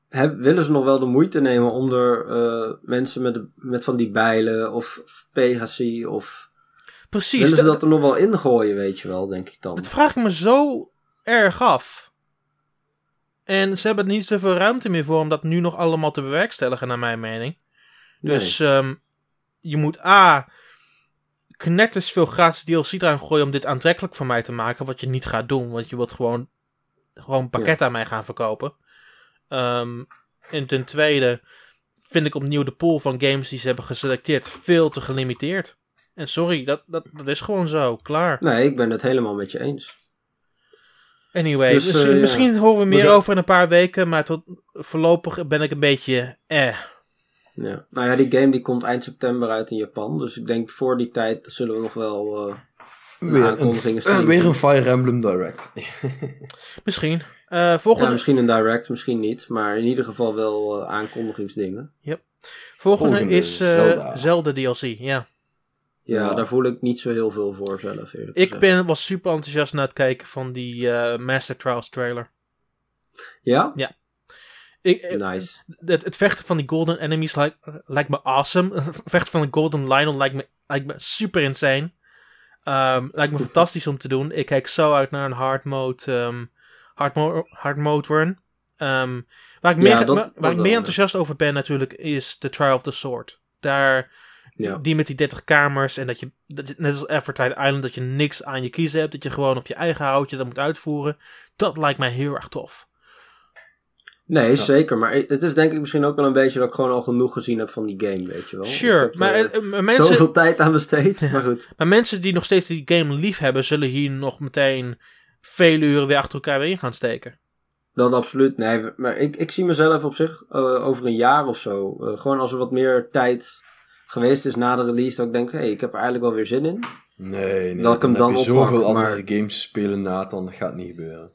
heb- willen ze nog wel de moeite nemen om er eh, mensen met, de- met van die bijlen of, of Pegasi of...
Precies,
willen ze
dat,
dat er nog wel ingooien, weet je wel, denk ik dan.
dat vraag ik me zo erg af. En ze hebben er niet zoveel ruimte meer voor om dat nu nog allemaal te bewerkstelligen, naar mijn mening.
Nee.
Dus ehm, je moet A. Knetters veel gratis DLC eraan gooien om dit aantrekkelijk voor mij te maken. Wat je niet gaat doen, want je wilt gewoon, gewoon een pakket aan mij gaan verkopen. Ehm, en ten tweede vind ik opnieuw de pool van games die ze hebben geselecteerd veel te gelimiteerd. En sorry, dat, dat, dat is gewoon zo. Klaar.
Nee, ik ben het helemaal met je eens.
Anyway,
Dus,
dus,
eh, ja.
misschien horen we meer
We-
over in een paar weken, maar tot voorlopig ben ik een beetje eh.
Ja. Nou ja, die game die komt eind september uit in Japan. Dus ik denk voor die tijd zullen we nog wel... eh,
Weer
aankondigingen
een, weer een Fire Emblem Direct.
Misschien. Eh, volgende,
ja, misschien een direct, misschien niet. Maar in ieder geval wel aankondigingsdingen.
volgende,
volgende
is eh,
Zelda.
Zelda. DLC. Ja.
Ja,
Ja.
daar voel ik niet zo heel veel voor zelf.
Ik ben, was super enthousiast naar het kijken van die eh, Master Trials trailer.
Ja?
Ik, eh,
Nice.
het, het vechten van die golden enemies lijkt, lijkt me awesome. Het vechten van de golden Lionel lijkt me, lijkt me super insane. Ehm, lijkt me fantastisch om te doen. Ik kijk zo uit naar een hard mode, ehm, hard mo- hard mode run. Ehm, waar ik
Ja,
meer,
dat-
waar
dat
ik meer
ja.
enthousiast over ben natuurlijk is The Trial of the Sword. Daar,
Ja.
die met die 30 kamers en dat je, dat je net als Evertide Island, dat je niks aan je kiezen hebt. Dat je gewoon op je eigen houtje dat moet uitvoeren. Dat lijkt mij heel erg tof.
Nee, zeker. Maar het is denk ik misschien ook wel een beetje dat ik gewoon al genoeg gezien heb van die game, weet je wel.
Sure,
heb,
maar
eh,
eh, eh, mensen...
Zoveel tijd aan besteed, maar goed.
Maar mensen die nog steeds die game lief hebben, zullen hier nog meteen vele uren weer achter elkaar weer in gaan steken.
Dat absoluut. Nee, maar ik, ik zie mezelf op zich eh, over een jaar of zo. eh, gewoon als er wat meer tijd geweest is na de release, dat ik denk, hé, hey, ik heb er eigenlijk wel weer zin in.
Nee, nee.
Dat ik hem dan
heb je
oppak,
zoveel
maar-
andere games spelen, Nathan. Dat gaat niet gebeuren.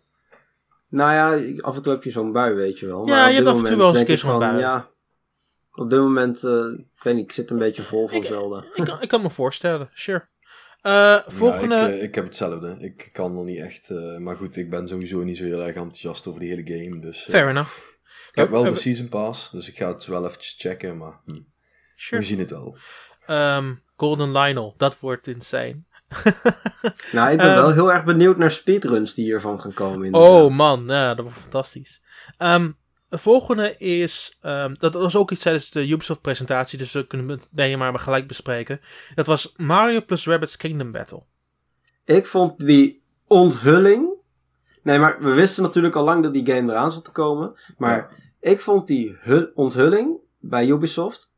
Nou ja, af en toe heb je zo'n bui, weet je wel.
Ja,
Maar
je hebt af en toe wel eens een keer zo'n bui.
Ja, op dit moment, eh, ik weet niet, ik zit een beetje vol van
Ik-
Zelda.
Ik kan, ik kan me voorstellen, sure. Eh, volgende...
Ja, ik, eh, ik heb hetzelfde. Ik kan nog niet echt... eh, maar goed, ik ben sowieso niet zo heel erg enthousiast over die hele game. Dus,
Fair enough.
ik heb wel de Season Pass, dus ik ga het wel eventjes checken. Maar hm,
Sure.
we zien het wel.
Ehm, Golden Lionel, dat wordt insane.
Nou, ik ben
Ehm,
wel heel erg benieuwd naar speedruns die hiervan gaan komen. inderdaad.
Oh man, ja, dat wordt fantastisch. Ehm, de volgende is, dat was ook iets tijdens de Ubisoft presentatie, dus we kunnen het ben je maar gelijk bespreken. Dat was Mario plus Rabbids Kingdom Battle.
Ik vond die onthulling. Nee, maar we wisten natuurlijk al lang dat die game eraan zat te komen. Maar ik vond die hu- onthulling bij Ubisoft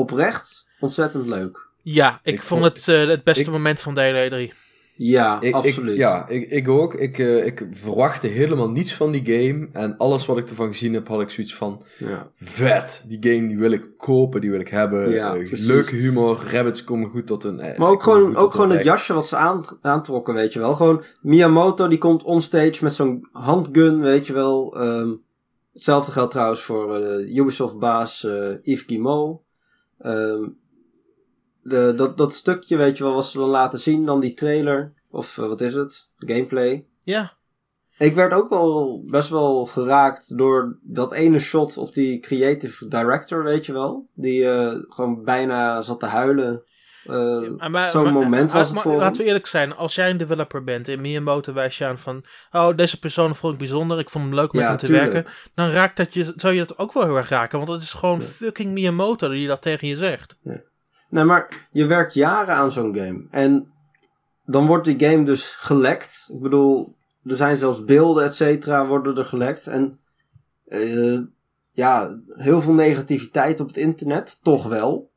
oprecht ontzettend leuk.
Ja, ik,
Ik
vond
vond-
het eh, het beste
ik-
moment van de hele E3.
Ja,
Ik,
absoluut.
Ik, ja, ik, ik ook. Ik, eh, ik verwachtte helemaal niets van die game. En alles wat ik ervan gezien heb, had ik zoiets van...
Ja.
Vet, die game die wil ik kopen, die wil ik hebben.
Ja,
Eh, leuke humor, rabbits komen goed tot een...
Maar ook gewoon, ook gewoon het jasje wat ze aan, aantrokken, weet je wel. Gewoon Miyamoto die komt onstage met zo'n handgun, weet je wel. Ehm, hetzelfde geldt trouwens voor eh, Ubisoft-baas eh, Yves Guillemot. Ehm, de, dat, dat stukje, weet je wel, wat ze dan laten zien, dan die trailer. Of eh, wat is het? Gameplay.
Ja,
Ik werd ook wel best wel geraakt door dat ene shot op die creative director, weet je wel. Die eh, gewoon bijna zat te huilen. Eh, Zo'n moment was het voor
Laten we eerlijk zijn, als jij een developer bent en Miyamoto wijst je aan van... Oh, deze persoon vond ik bijzonder, ik vond hem leuk om met
Ja,
hem te
tuurlijk.
werken. Dan raakt dat je, zou je dat ook wel heel erg raken, want het is gewoon
Ja.
fucking Miyamoto die dat tegen je zegt.
Nee, maar je werkt jaren aan zo'n game. En dan wordt die game dus gelekt. Ik bedoel, er zijn zelfs beelden, et cetera, worden er gelekt. En eh, ja, heel veel negativiteit op het internet, toch wel.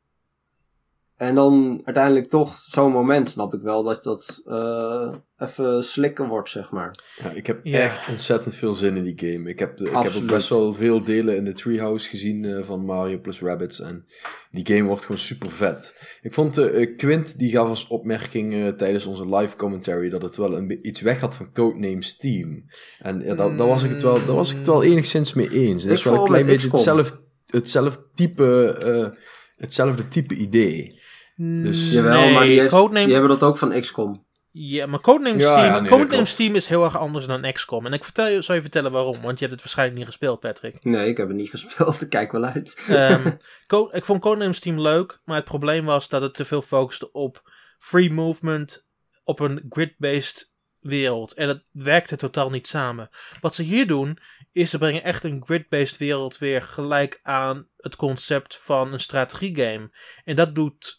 En dan uiteindelijk toch zo'n moment, snap ik wel, dat dat eh, even slikken wordt, zeg maar.
Ja, ik heb
Ja.
echt ontzettend veel zin in die game. Ik heb, de, ik heb ook best wel veel delen in de Treehouse gezien eh, van Mario plus Rabbids. En die game wordt gewoon super vet. Ik vond eh, Quint, die gaf als opmerking eh, tijdens onze live commentary dat het wel een, iets weg had van Codenames Team. En ja, daar, daar, was ik het wel, daar was ik het wel enigszins mee eens. Het is wel een klein beetje hetzelfde, hetzelfde type... eh, hetzelfde type idee. Dus-
Jawel,
nee,
maar die, heeft,
Codename,
die hebben dat ook van XCOM.
ja, maar Codenames
Ja,
Team,
ja, nee, dat
Codenames
klopt.
Team is heel erg anders dan XCOM. En ik vertel je, zal je vertellen waarom, want je hebt het waarschijnlijk niet gespeeld, Patrick.
Nee, ik heb het niet gespeeld. Ik kijk wel uit.
Ehm, ik vond Codenames Team leuk, maar het probleem was dat het te veel focuste op free movement op een grid-based wereld. En het werkte totaal niet samen. Wat ze hier doen, is ze brengen echt een grid-based wereld weer gelijk aan het concept van een strategiegame. En dat doet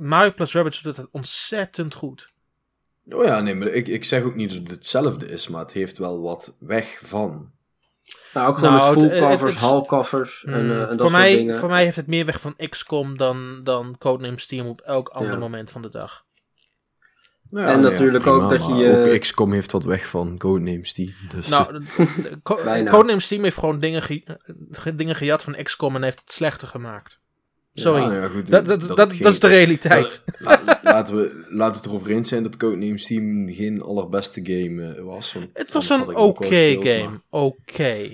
Mario plus Rabbids doet het ontzettend goed.
Oh ja, nee, maar ik, ik zeg ook niet dat het hetzelfde is, maar het heeft wel wat weg van.
Nou, ook gewoon
Nou,
met full covers, half covers en,
Mm,
eh, en dat
voor,
soort
mij,
dingen.
voor mij heeft het meer weg van XCOM dan, dan Codenames Steam op elk ander
Ja.
moment van de dag.
Nou
En natuurlijk ook dat je-
Ook XCOM heeft wat weg van Codenames Team. Dus,
Nou, de- de- Co-
Bijna.
Codenames Steam heeft gewoon dingen, ge- ge- dingen gejat van XCOM en heeft het slechter gemaakt. Sorry.
Ja, nou ja, goed,
dat, dat,
dat geen-
is de realiteit.
La- la- laten, we, laten we het erover eens zijn dat Codenames Team geen allerbeste game eh, was. want
het was een oké
gespeeld,
game. Oké.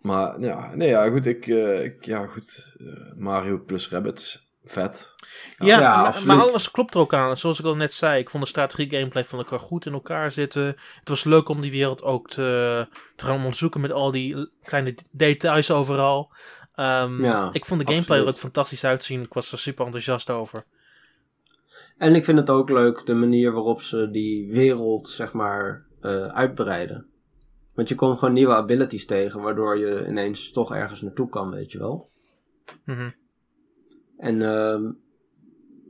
Maar, maar ja, nee, ja, goed, ik, eh, ik ja, goed, eh, Mario plus Rabbids, vet.
Ja,
Ja,
maar, alles klopt er ook aan. Zoals ik al net zei, ik vond de strategie gameplay van elkaar goed in elkaar zitten. Het was leuk om die wereld ook te, te gaan onderzoeken met al die kleine details overal. Ehm,
Ja,
ik vond de gameplay er ook fantastisch uitzien. Ik was er super enthousiast over.
En ik vind het ook leuk de manier waarop ze die wereld, zeg maar, eh, uitbreiden. Want je komt gewoon nieuwe abilities tegen, waardoor je ineens toch ergens naartoe kan, weet je wel.
Mhm.
En ehm,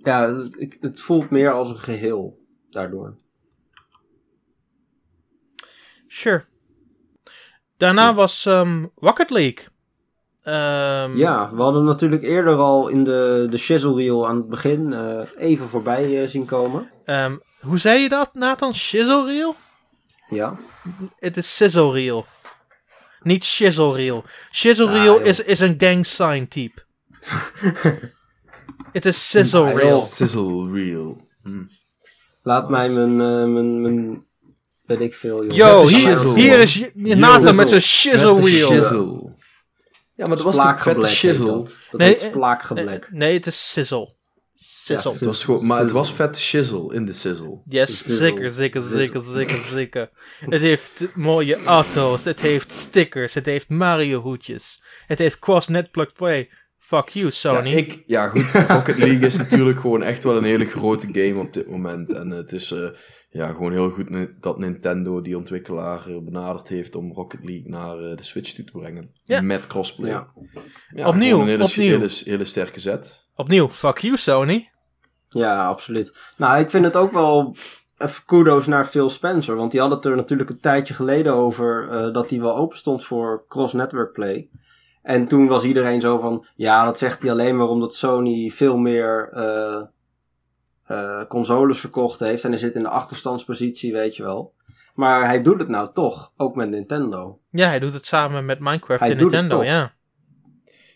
ja, het, het voelt meer als een geheel daardoor.
Sure. Daarna was ehm, Rocket League. Ehm,
Ja, we hadden natuurlijk eerder al in de, de shizzle reel aan het begin eh, even voorbij eh, zien komen.
ehm, hoe zei je dat, Nathan? Shizzle reel?
Ja.
Het is sizzle reel. Niet shizzle reel. Shizzle
Ah,
reel
joh.
is, is een gang sign type. Het is sizzle reel.
Sizzle Reel. Hm.
Laat
Nice.
mij mijn, eh, mijn, mijn, weet ik veel, joh.
Yo, hier,
shizzle.
hier is Nathan met zijn shizzle reel.
Ja, maar dat was toch vette shizzle?
Dat, dat
Nee,
heet
eh,
splaakgeblek.
Nee, nee, het is sizzle. Sizzle.
Het was gewoon, maar het was vette shizzle in de sizzle.
Yes,
Sizzle.
zeker, zeker,
Sizzle.
zeker, zeker, zeker. Het heeft mooie auto's, het heeft stickers, het heeft Mario hoedjes, het heeft cross-net plug play. Fuck you,
Ja,
Sony.
ik, ja, goed. Rocket League is natuurlijk gewoon echt wel een hele grote game op dit moment. En het is eh, ja, gewoon heel goed dat Nintendo die ontwikkelaar eh, benaderd heeft om Rocket League naar eh, de Switch toe te brengen.
Ja.
Met crossplay.
Ja.
Ja,
Opnieuw,
Een hele,
opnieuw.
Hele, hele sterke zet.
Opnieuw, fuck you, Sony.
Ja, absoluut. Nou, ik vind het ook wel even kudos naar Phil Spencer. Want die had het er natuurlijk een tijdje geleden over eh, dat hij wel open stond voor cross-network play. En toen was iedereen zo van, ja, dat zegt hij alleen maar omdat Sony veel meer eh, eh, consoles verkocht heeft. En hij zit in de achterstandspositie, weet je wel. Maar hij doet het nou toch, ook met Nintendo.
Ja, hij doet het samen met Minecraft
Hij
en
doet het
Nintendo,
toch.
ja.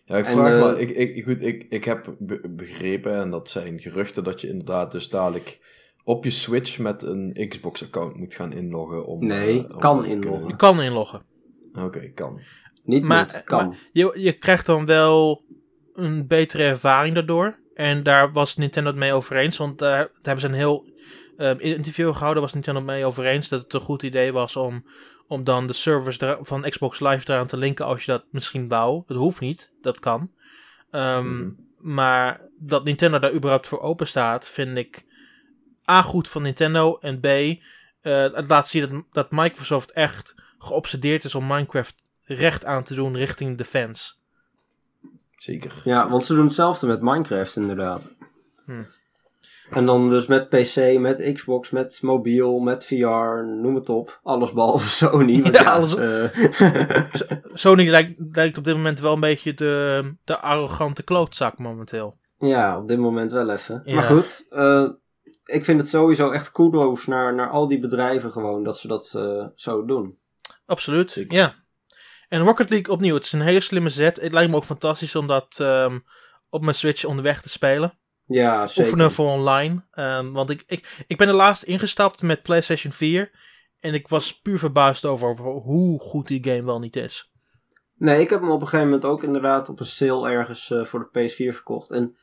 Ja, ik
En,
vraag
eh,
maar, ik, ik, goed, ik, ik heb be- begrepen, en dat zijn geruchten, dat je inderdaad dus dadelijk op je Switch met een Xbox-account moet gaan inloggen. Om,
Nee,
eh, om
kan inloggen.
Je kan inloggen.
Oké, kan.
Niet
Maar,
moet, kan.
maar je, je krijgt dan wel een betere ervaring daardoor. En daar was Nintendo het mee over eens. Want daar, daar hebben ze een heel ehm, interview gehouden. Was Nintendo het mee over eens dat het een goed idee was om, om dan de servers van Xbox Live eraan te linken. Als je dat misschien wou. Dat hoeft niet. Dat kan. Ehm,
Mhm.
Maar dat Nintendo daar überhaupt voor open staat, vind ik A goed van Nintendo. En B, eh, het laat zien dat, dat Microsoft echt geobsedeerd is om Minecraft recht aan te doen richting de fans.
Zeker.
Ja, want ze doen hetzelfde met Minecraft inderdaad.
Hmm.
En dan dus met PC, met Xbox, met mobiel, met VR, noem het op. Alles behalve Sony. want
Ja,
ja,
alles-
eh,
Sony lijkt, lijkt op dit moment wel een beetje de, de arrogante klootzak momenteel.
ja, op dit moment wel even.
Ja.
Maar goed, eh, ik vind het sowieso echt kudos naar, naar al die bedrijven gewoon dat ze dat eh, zo doen.
Absoluut,
Zeker.
ja. En Rocket League opnieuw, het is een hele slimme zet. Het lijkt me ook fantastisch om dat ehm, op mijn Switch onderweg te spelen.
Ja, zeker.
Oefenen voor online. Ehm, want ik, ik, ik ben er laatst ingestapt met PlayStation 4. En ik was puur verbaasd over, over hoe goed die game wel niet is.
Nee, ik heb hem op een gegeven moment ook inderdaad op een sale ergens eh, voor de PS4 verkocht. En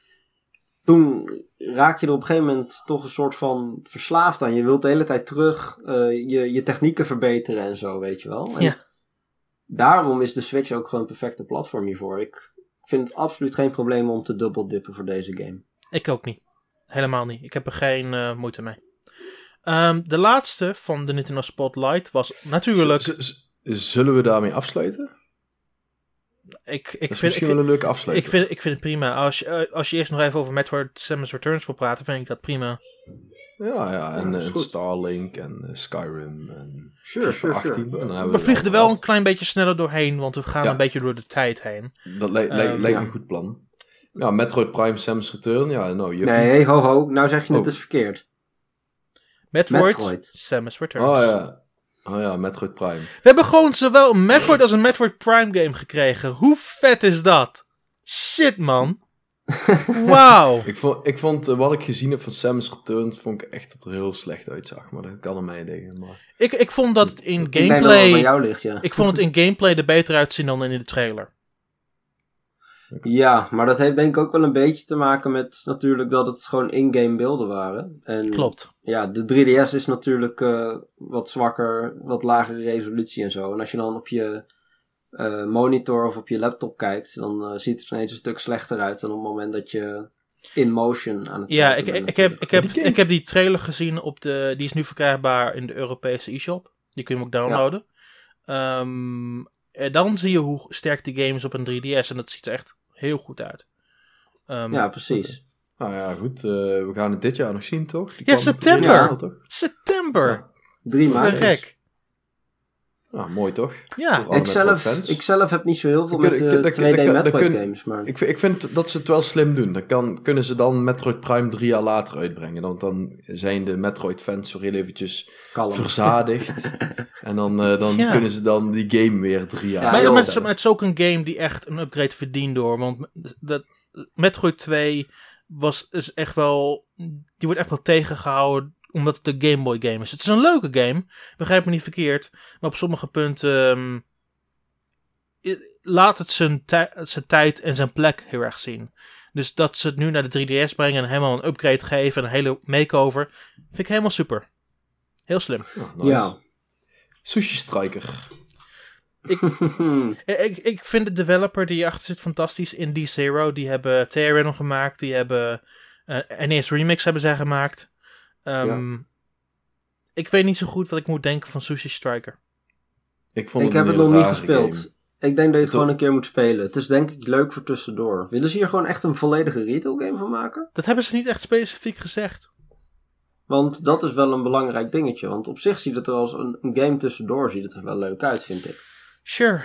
toen raak je er op een gegeven moment toch een soort van verslaafd aan. Je wilt de hele tijd terug eh, je, je technieken verbeteren en zo, weet je wel. En
Ja.
Daarom is de Switch ook gewoon een perfecte platform hiervoor. Ik vind het absoluut geen probleem om te dubbeldippen voor deze game.
Ik ook niet. Helemaal niet. Ik heb er geen eh, moeite mee. Ehm, de laatste van de Nintendo Spotlight was natuurlijk...
Z- zullen we daarmee afsluiten?
Ik, ik,
Dat is
vind,
misschien
ik,
wel een leuke
ik, vind, ik vind het prima. Als je, eh, als je eerst nog even over Metroid Samus Returns wil praten, vind ik dat prima.
Ja, ja, en,
Ja, is
en
goed.
Starlink en eh, Skyrim en
Sure,
FIFA
sure,
18. Dan
sure.
hebben
We
we
vliegen er
het
wel een klein beetje sneller doorheen, want we gaan
Ja.
een beetje door de tijd heen.
Dat li- li-
Ehm,
lijkt
ja.
een goed plan. Ja, Metroid Prime Samus Return. Ja, nou, je...
Nee, ho ho, nou zeg je het
Oh.
dus verkeerd.
Metroid,
Metroid.
Samus Returns.
Oh ja. Oh ja, Metroid Prime.
We hebben gewoon zowel een Metroid als een Metroid Prime game gekregen. Hoe vet is dat? Shit, man. Wauw.
Ik vond, ik vond eh, wat ik gezien heb van Samus Returns, vond ik echt dat het er heel slecht uitzag. Maar dat kan aan mij liggen. Maar...
Ik, ik vond dat het in
Ik bij
gameplay...
jou ligt, ja.
Ik vond het in gameplay er beter uitzien dan in de trailer.
Ja, maar dat heeft denk ik ook wel een beetje te maken met natuurlijk dat het gewoon in-game beelden waren. En
Klopt.
ja, de 3DS is natuurlijk eh, wat zwakker, wat lagere resolutie en zo. En als je dan op je eh, monitor of op je laptop kijkt, dan eh, ziet het er ineens een stuk slechter uit dan op het moment dat je in motion aan het
Ja, ik,
bent
ik, heb, ik, heb,
Die
ik heb die trailer gezien op de... Die is nu verkrijgbaar in de Europese e-shop. Die kun je hem ook downloaden. Ehm, en dan zie je hoe sterk die game is op een 3DS. En dat ziet er echt heel goed uit. Ehm,
Ja, precies.
Nou ja, goed. eh, we gaan het dit jaar nog zien, toch? Die
Ja, september.
redelijk snel, toch?
September.
Ja.
3 maart.
Verrek.
Ja, mooi toch?
Ja.
Ik zelf, ik zelf heb niet zo heel veel met eh,
dan-
2D
dan- dan- dan
Metroid games, maar...
Ik, vind- ik vind dat ze het wel slim doen. Dan kan, kunnen ze dan Metroid Prime drie jaar later uitbrengen. Want dan zijn de Metroid-fans weer heel eventjes
Kalm.
verzadigd. en dan, eh, dan
Ja.
kunnen ze dan die game weer drie jaar
Ja,
maar, het, maar het is ook een game die echt een upgrade verdient door. Want dat, Metroid 2 was is echt wel. Die wordt echt wel tegengehouden. Omdat het een Game Boy game is. Het is een leuke game. Begrijp me niet verkeerd. Maar op sommige punten. ehm, laat het zijn, zijn tijd en zijn plek heel erg zien. Dus dat ze het nu naar de 3DS brengen en helemaal een upgrade geven. En een hele makeover. Vind ik helemaal super. Heel slim.
Ja, nice.
Ja.
Sushi Striker.
Ik, ik, ik vind de developer die achter zit fantastisch. In D-Zero. Die hebben TRN gemaakt. Die hebben eh NES Remix hebben zij gemaakt. Ehm, Ik weet niet zo goed wat ik moet denken van Sushi Striker.
Ik, vond
ik
het
heb het nog niet gespeeld.
game.
Ik denk dat je het
Toch?
gewoon een keer moet spelen. Het is denk ik leuk voor tussendoor. Willen ze hier gewoon echt een volledige retail game van maken?
Dat hebben ze niet echt specifiek gezegd.
Want dat is wel een belangrijk dingetje. Want op zich ziet het er als een, een game tussendoor ziet het er wel leuk uit, vind ik.
Sure.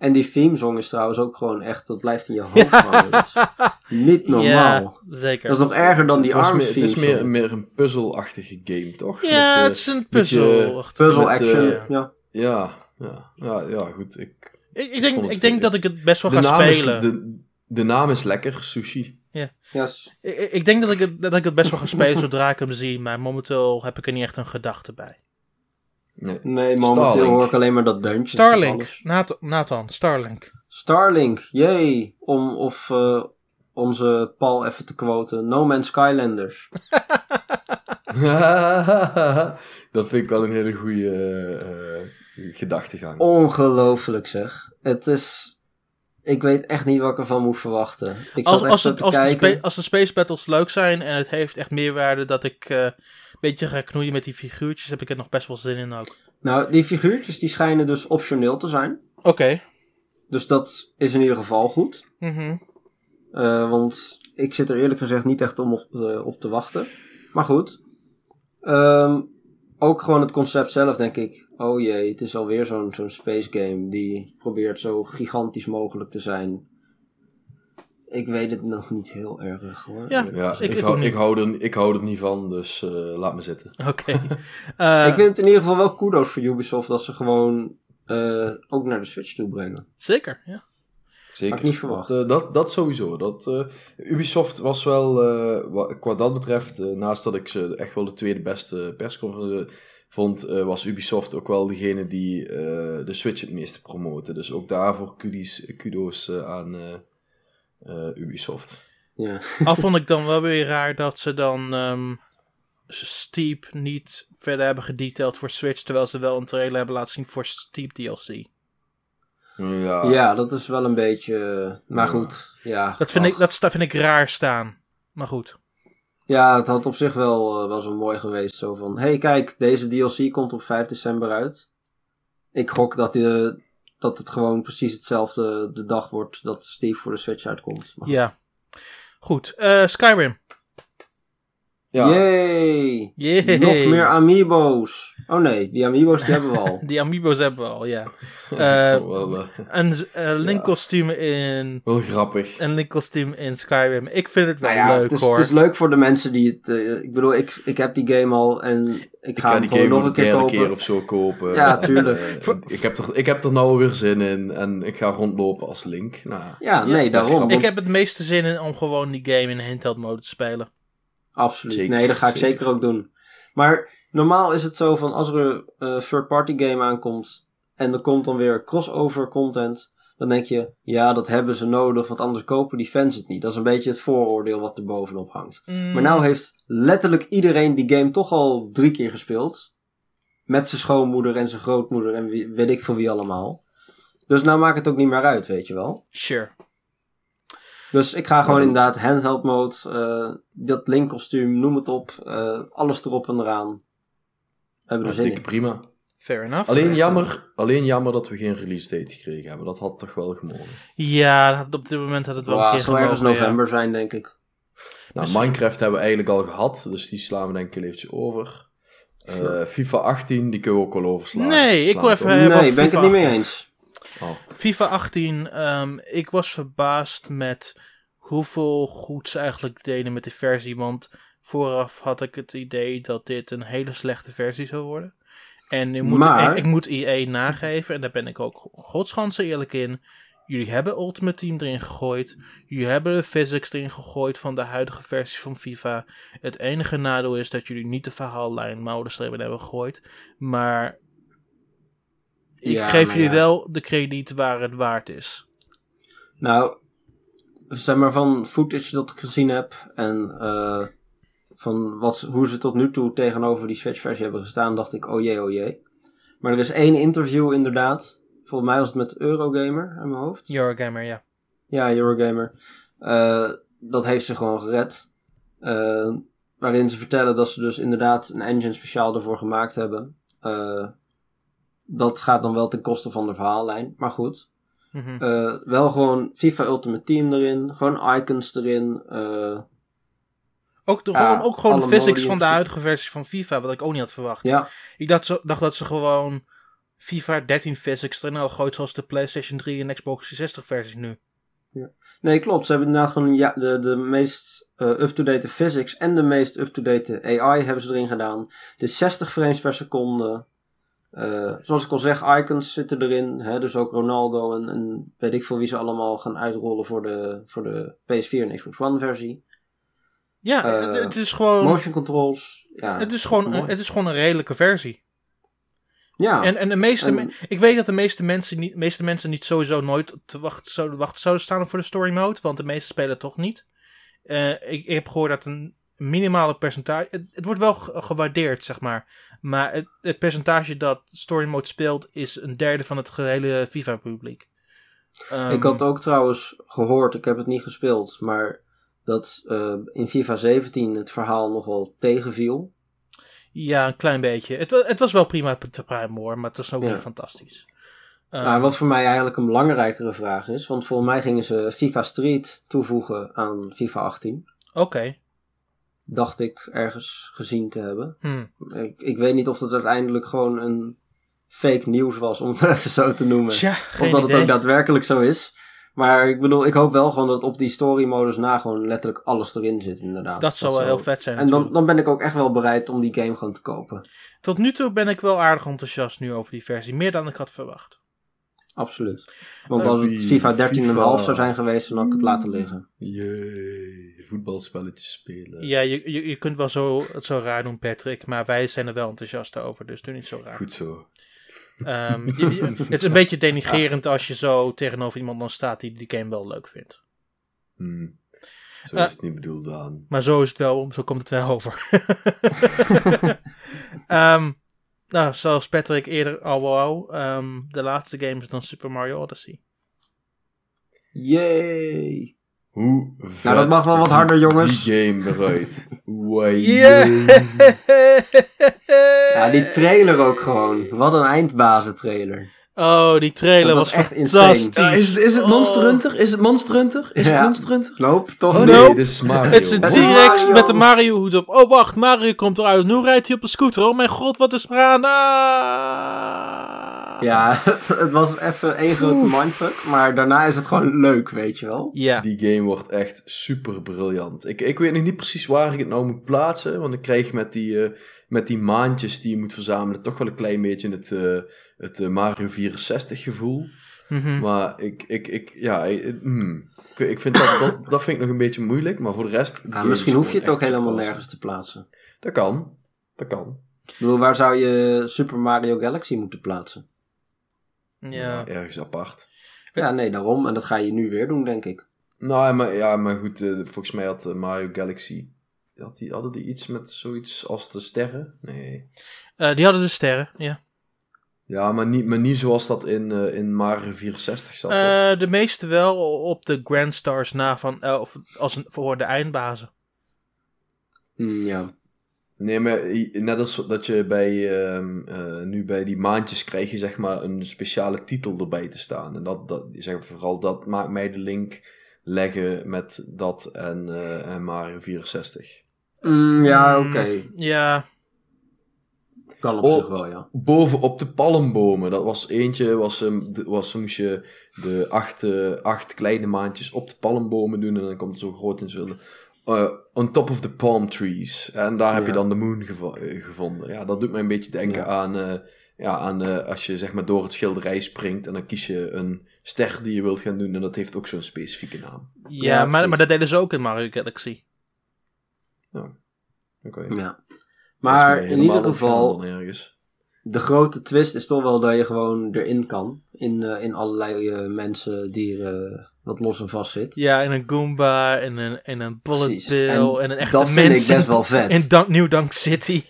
En die theme song is trouwens ook gewoon echt, dat blijft in je hoofd hangen. Dat is niet normaal.
Ja, zeker.
Dat is nog erger dan die ARMS
het is meer, meer een puzzelachtige game, toch?
ja,
Met, eh,
het is een puzzel.
Puzzle
met,
action,
eh,
ja.
Ja, ja, ja, ja, goed. Ik,
Ik, ik, denk, ik denk dat ik het best wel
de,
ga
naam is,
spelen.
de, de naam is lekker, sushi.
Yes.
Ik, ik- ik denk dat ik, het, dat ik het best wel ga spelen zodra ik hem zie. Maar momenteel heb ik er niet echt een gedachte bij.
Nee.
Nee, momenteel
Starlink.
hoor ik alleen maar dat deuntje.
Starlink. Nathan, Nathan Starlink.
Starlink, jee. Om, of eh, onze Paul even te quoten. No Man's Skylanders.
dat vind ik wel een hele goede eh, gedachtegang.
Ongelooflijk zeg. Het is... Ik weet echt niet wat ik ervan moet verwachten. Ik
Als, als, het, de als de Space Battles leuk zijn en het heeft echt meerwaarde dat ik eh, beetje ga knoeien met die figuurtjes, heb ik er nog best wel zin in ook.
Nou, die figuurtjes die schijnen dus optioneel te zijn.
Oké.
Dus dat is in ieder geval goed.
Mhm.
Eh, want ik zit er eerlijk gezegd niet echt om op, op te wachten. Maar goed. Ehm, ook gewoon het concept zelf denk ik. Oh jee, het is alweer zo'n zo'n space game die probeert zo gigantisch mogelijk te zijn. Ik weet het nog niet heel erg hoor.
Ja.
ik,
ik
hou, ik, hou er, ik hou er niet van, dus eh, laat me zitten.
Oké. Eh,
ik vind het in ieder geval wel kudos voor Ubisoft dat ze gewoon eh, ook naar de Switch toe brengen.
Zeker, ja.
Zeker.
Had ik niet verwacht.
Dat, dat, dat sowieso. Dat, eh, Ubisoft was wel, eh, wa- qua dat betreft, naast dat ik ze echt wel de tweede beste persconferentie vond, eh, was Ubisoft ook wel degene die eh, de Switch het meeste promoten. Dus ook daarvoor kudos, kudos aan Ubisoft.
Ja.
Al vond ik dan wel weer raar dat ze dan ehm, Steep niet verder hebben gedetailed voor Switch, terwijl ze wel een trailer hebben laten zien voor Steep DLC.
Ja,
ja, dat is wel een beetje. eh, Maar
Ja.
goed, ja.
Dat vind,
ach.
ik, dat vind ik raar staan. Maar goed.
Ja, het had op zich wel, eh, wel zo mooi geweest. Zo van, hey kijk, deze DLC komt op 5 december uit. Ik gok dat, die, dat het gewoon precies hetzelfde de dag wordt dat Steve voor de Switch uitkomt.
Ja. Goed. eh, Skyrim.
Ja,
Yay!
Yay.
Nog meer amiibo's. Oh nee, die amiibo's die hebben we al.
Die amiibo's hebben we al, ja. Eh,
wel, eh,
een een Link kostuum in...
wel grappig.
Een Link kostuum in Skyrim. Ik vind het wel
Nou ja,
leuk
het is,
hoor.
het is leuk voor de mensen die het... eh, ik bedoel, ik, ik heb die game al en ik
Ik
ga hem
die
gewoon
game
nog een keer kopen.
keer of zo kopen.
Ja,
En,
tuurlijk.
eh, ik, heb er, ik heb er nou weer zin in en ik ga rondlopen als Link. Nou,
Ja, nee, daarom.
Ik heb het meeste zin in om gewoon die game in handheld mode te spelen.
Absoluut.
Zeker,
nee, dat ga ik
zeker.
zeker ook doen. Maar normaal is het zo van als er een eh, third-party game aankomt en er komt dan weer crossover content, dan denk je, ja, dat hebben ze nodig, want anders kopen die fans het niet. Dat is een beetje het vooroordeel wat er bovenop hangt.
Mm,
Maar nou heeft letterlijk iedereen die game toch al drie keer gespeeld. Met zijn schoonmoeder en zijn grootmoeder en wie, weet ik veel wie allemaal. Dus nou maakt het ook niet meer uit, weet je wel.
Sure.
Dus ik ga gewoon
Ja.
inderdaad handheld mode, eh, dat Link kostuum, noem het op, eh, alles erop en eraan. We hebben er zin
dikke
in.
prima.
Fair enough.
Alleen jammer, alleen jammer dat we geen release date gekregen hebben. Dat had toch wel gemogen.
Ja, dat- op dit moment had het wel
Wow,
een keer
zal ergens
gemogen, ja.
november zijn, denk ik.
Nou,
Misschien-
Minecraft hebben we eigenlijk al gehad, dus die slaan we denk ik een eventjes over. Eh. FIFA 18, die kunnen we ook wel overslaan.
Nee, ik wil
het
even-
nee, ben ik het
FIFA
niet mee
18.
eens.
Oh,
FIFA 18, ehm, ik was verbaasd met hoeveel goed ze eigenlijk deden met de versie. Want vooraf had ik het idee dat dit een hele slechte versie zou worden. En nu moet
Maar-
ik, ik moet EA nageven, en daar ben ik ook godsganse eerlijk in. Jullie hebben Ultimate Team erin gegooid. Jullie hebben de physics erin gegooid van de huidige versie van FIFA. Het enige nadeel is dat jullie niet de verhaallijn erin hebben gegooid. Maar ik
Ja,
geef jullie
ja.
wel de krediet waar het waard is.
Nou, zeg maar van footage dat ik gezien heb en eh, van wat, hoe ze tot nu toe tegenover die Switch-versie hebben gestaan, dacht ik, oh jee, oh jee. Maar er is één interview inderdaad. Volgens mij was het met Eurogamer in mijn hoofd.
Eurogamer, ja.
Ja, Eurogamer. Eh, dat heeft ze gewoon gered. Eh, waarin ze vertellen dat ze dus inderdaad een engine speciaal ervoor gemaakt hebben. Eh, dat gaat dan wel ten koste van de verhaallijn. Maar goed.
Mhm.
Eh, wel gewoon FIFA Ultimate Team erin. Gewoon icons erin. eh,
ook, de,
ja,
gewoon, ook gewoon de physics van de huidige versie van FIFA, wat ik ook niet had verwacht.
ja,
Ik dacht, zo, dacht dat ze gewoon FIFA 13 physics erin hadden gegooid, zoals de PlayStation 3 en Xbox 360 versie nu.
nee klopt. Ze hebben inderdaad gewoon ja, de, de meest eh, up-to-date physics en de meest up-to-date AI hebben ze erin gedaan. Het is 60 frames per seconde. Eh, zoals ik al zeg, icons zitten erin. Hè, dus ook Ronaldo en, en weet ik veel wie ze allemaal gaan uitrollen voor de, voor de PS4 en Xbox One versie.
Ja,
Eh,
het, is gewoon,
Motion controls. Ja,
het, is gewoon, het is gewoon een redelijke versie.
ja.
En, en de meeste,
En-
me- ik weet dat de meeste mensen, niet, meeste mensen niet sowieso nooit te wachten, zouden, wachten zouden staan voor de story mode, want de meeste spelen toch niet. Eh, ik, ik heb gehoord dat een minimale percentage, het, het wordt wel ge- gewaardeerd, zeg maar, maar het, het percentage dat story mode speelt is een derde van het gehele FIFA publiek. Ehm,
Ik had ook trouwens gehoord, ik heb het niet gespeeld, maar dat eh, in FIFA 17 het verhaal nogal tegenviel.
Ja, een klein beetje. Het, het was wel prima te prime hoor, maar het was ook
Ja.
niet fantastisch. Ehm,
Maar wat voor mij eigenlijk een belangrijkere vraag is, want volgens mij gingen ze FIFA Street toevoegen aan FIFA 18.
Oké.
Dacht ik ergens gezien te hebben.
Hm.
Ik, ik weet niet of dat uiteindelijk gewoon een fake nieuws was, om het even zo te noemen. Of dat het ook daadwerkelijk zo is. Maar ik bedoel, ik hoop wel gewoon dat op die story modus na gewoon letterlijk alles erin zit inderdaad.
dat zou wel heel vet zijn
En dan, dan ben ik ook echt wel bereid om die game gewoon te kopen.
Tot nu toe ben ik wel aardig enthousiast nu over die versie. Meer dan ik had verwacht.
Absoluut. Want
Leuk.
als het FIFA 13,5
FIFA.
zou zijn geweest, dan had ik het laten liggen.
Jee, voetbalspelletjes spelen.
Ja, je, je, je kunt wel zo, het zo raar doen, Patrick. Maar wij zijn er wel enthousiast over. Dus doe niet zo raar.
Goed zo.
Ehm, je- je- het is een beetje denigerend als je zo tegenover iemand dan staat die die game wel leuk vindt.
Hmm. Zo
Eh.
is het niet bedoeld aan.
Maar zo is het wel, zo komt het wel over. Ehm, nou, zoals Patrick eerder al wou, ehm, de laatste game is dan Super Mario Odyssey.
Yay!
Hoe vet
Nou, dat mag wel wat harder, jongens.
Die game eruit.
Yeah!
Ja, die trailer ook gewoon. Wat een eindbazen trailer.
Oh, die trailer
Dat
was,
was echt
fantastisch.
insane.
Ja, is, is het Monster
Oh.
Hunter? Is het Monster Hunter? Is
Ja.
het Monster Hunter?
Nope, toch
Oh nee,
Nope.
dit is Mario.
Het is een T-Rex
Mario.
met een Mario-hoed op. Oh, wacht, Mario komt eruit. Nu rijdt hij op een scooter. Oh mijn god, wat is er aan? Ah.
Ja, het, het was even één grote mindfuck, maar daarna is het gewoon leuk, weet je wel.
Ja.
Die game wordt echt super briljant. Ik, ik weet nog niet precies waar ik het nou moet plaatsen. Want ik krijg met die, eh, met die maandjes die je moet verzamelen toch wel een klein beetje het, eh, het eh, Mario 64 gevoel.
Mhm.
Maar ik, ik, ik ja, hmm. ik, ik vind dat, dat, dat vind ik nog een beetje moeilijk. Maar voor de rest...
Ja, misschien
is
hoef je het ook helemaal nergens te plaatsen.
Dat kan. Dat kan.
Ik bedoel, waar zou je Super Mario Galaxy moeten plaatsen?
Ja.
Ergens apart.
Ja, nee, daarom. En dat ga je nu weer doen, denk ik.
Nou, ja, maar, ja, maar goed. eh, volgens mij had Mario Galaxy... Had die, hadden die iets met zoiets als de sterren? Nee.
Eh, die hadden de sterren, ja.
Ja, maar niet, maar niet zoals dat in, eh, in Mario 64 zat.
Eh, de meeste wel op de Grand Stars na van, of als een, voor de eindbazen.
Hm, ja.
Nee, maar net als dat je bij, ehm, eh, nu bij die maandjes krijg je zeg maar een speciale titel erbij te staan. En dat, dat zeg, vooral dat maakt mij de link leggen met dat en, eh, en Mario 64.
Hm, ja,
Mm,
oké.
Ja,
Kan op
Oh.
zich wel, ja.
Bovenop de palmbomen, dat was eentje, was, de- was, moest je de acht, eh, acht kleine maandjes op de palmbomen doen en dan komt het zo groot in zullen. Eh, on top of the palm trees. En daar heb je dan de moon gevo- eh, gevonden. Ja, dat doet mij een beetje denken
Ja.
aan, eh, ja, aan eh, als je zeg maar door het schilderij springt en dan kies je een ster die je wilt gaan doen en dat heeft ook zo'n specifieke naam.
ja,
Ja,
maar, maar dat deden ze ook in Mario Galaxy.
Oké.
ja.
Dat is
Maar in ieder geval, de grote twist is toch wel dat je gewoon erin kan. In, eh, in allerlei eh, mensen, dieren, wat los en vast zit.
Ja, en een Goomba, en een, en een Bullet
Precies.
Bill,
En
en, een echte
dat vind ik best wel vet.
in Dunk, New Dunk City.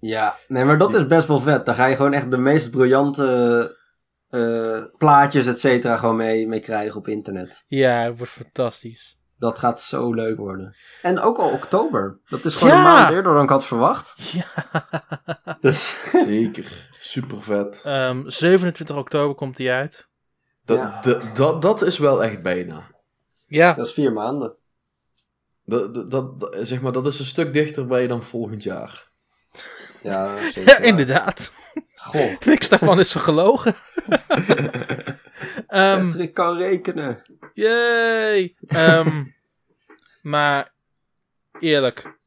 Ja, nee, maar dat is best wel vet. Daar ga je gewoon echt de meest briljante eh, plaatjes, et cetera, gewoon mee, mee krijgen op internet.
Ja, het wordt fantastisch.
Dat gaat zo leuk worden. En ook al oktober. Dat is gewoon
Ja!
een maand eerder dan ik had verwacht.
Ja.
Dus
Zeker, super vet.
Ehm, 27 oktober komt die uit.
Dat,
Ja.
dat, dat, dat is wel echt bijna.
Ja,
dat is vier maanden.
Dat, dat, zeg maar, dat is een stuk dichterbij dan volgend jaar.
Ja,
ja inderdaad.
Goh,
Niks daarvan is gelogen. Ehm
Patrick kan rekenen.
Yay! Ehm, maar eerlijk,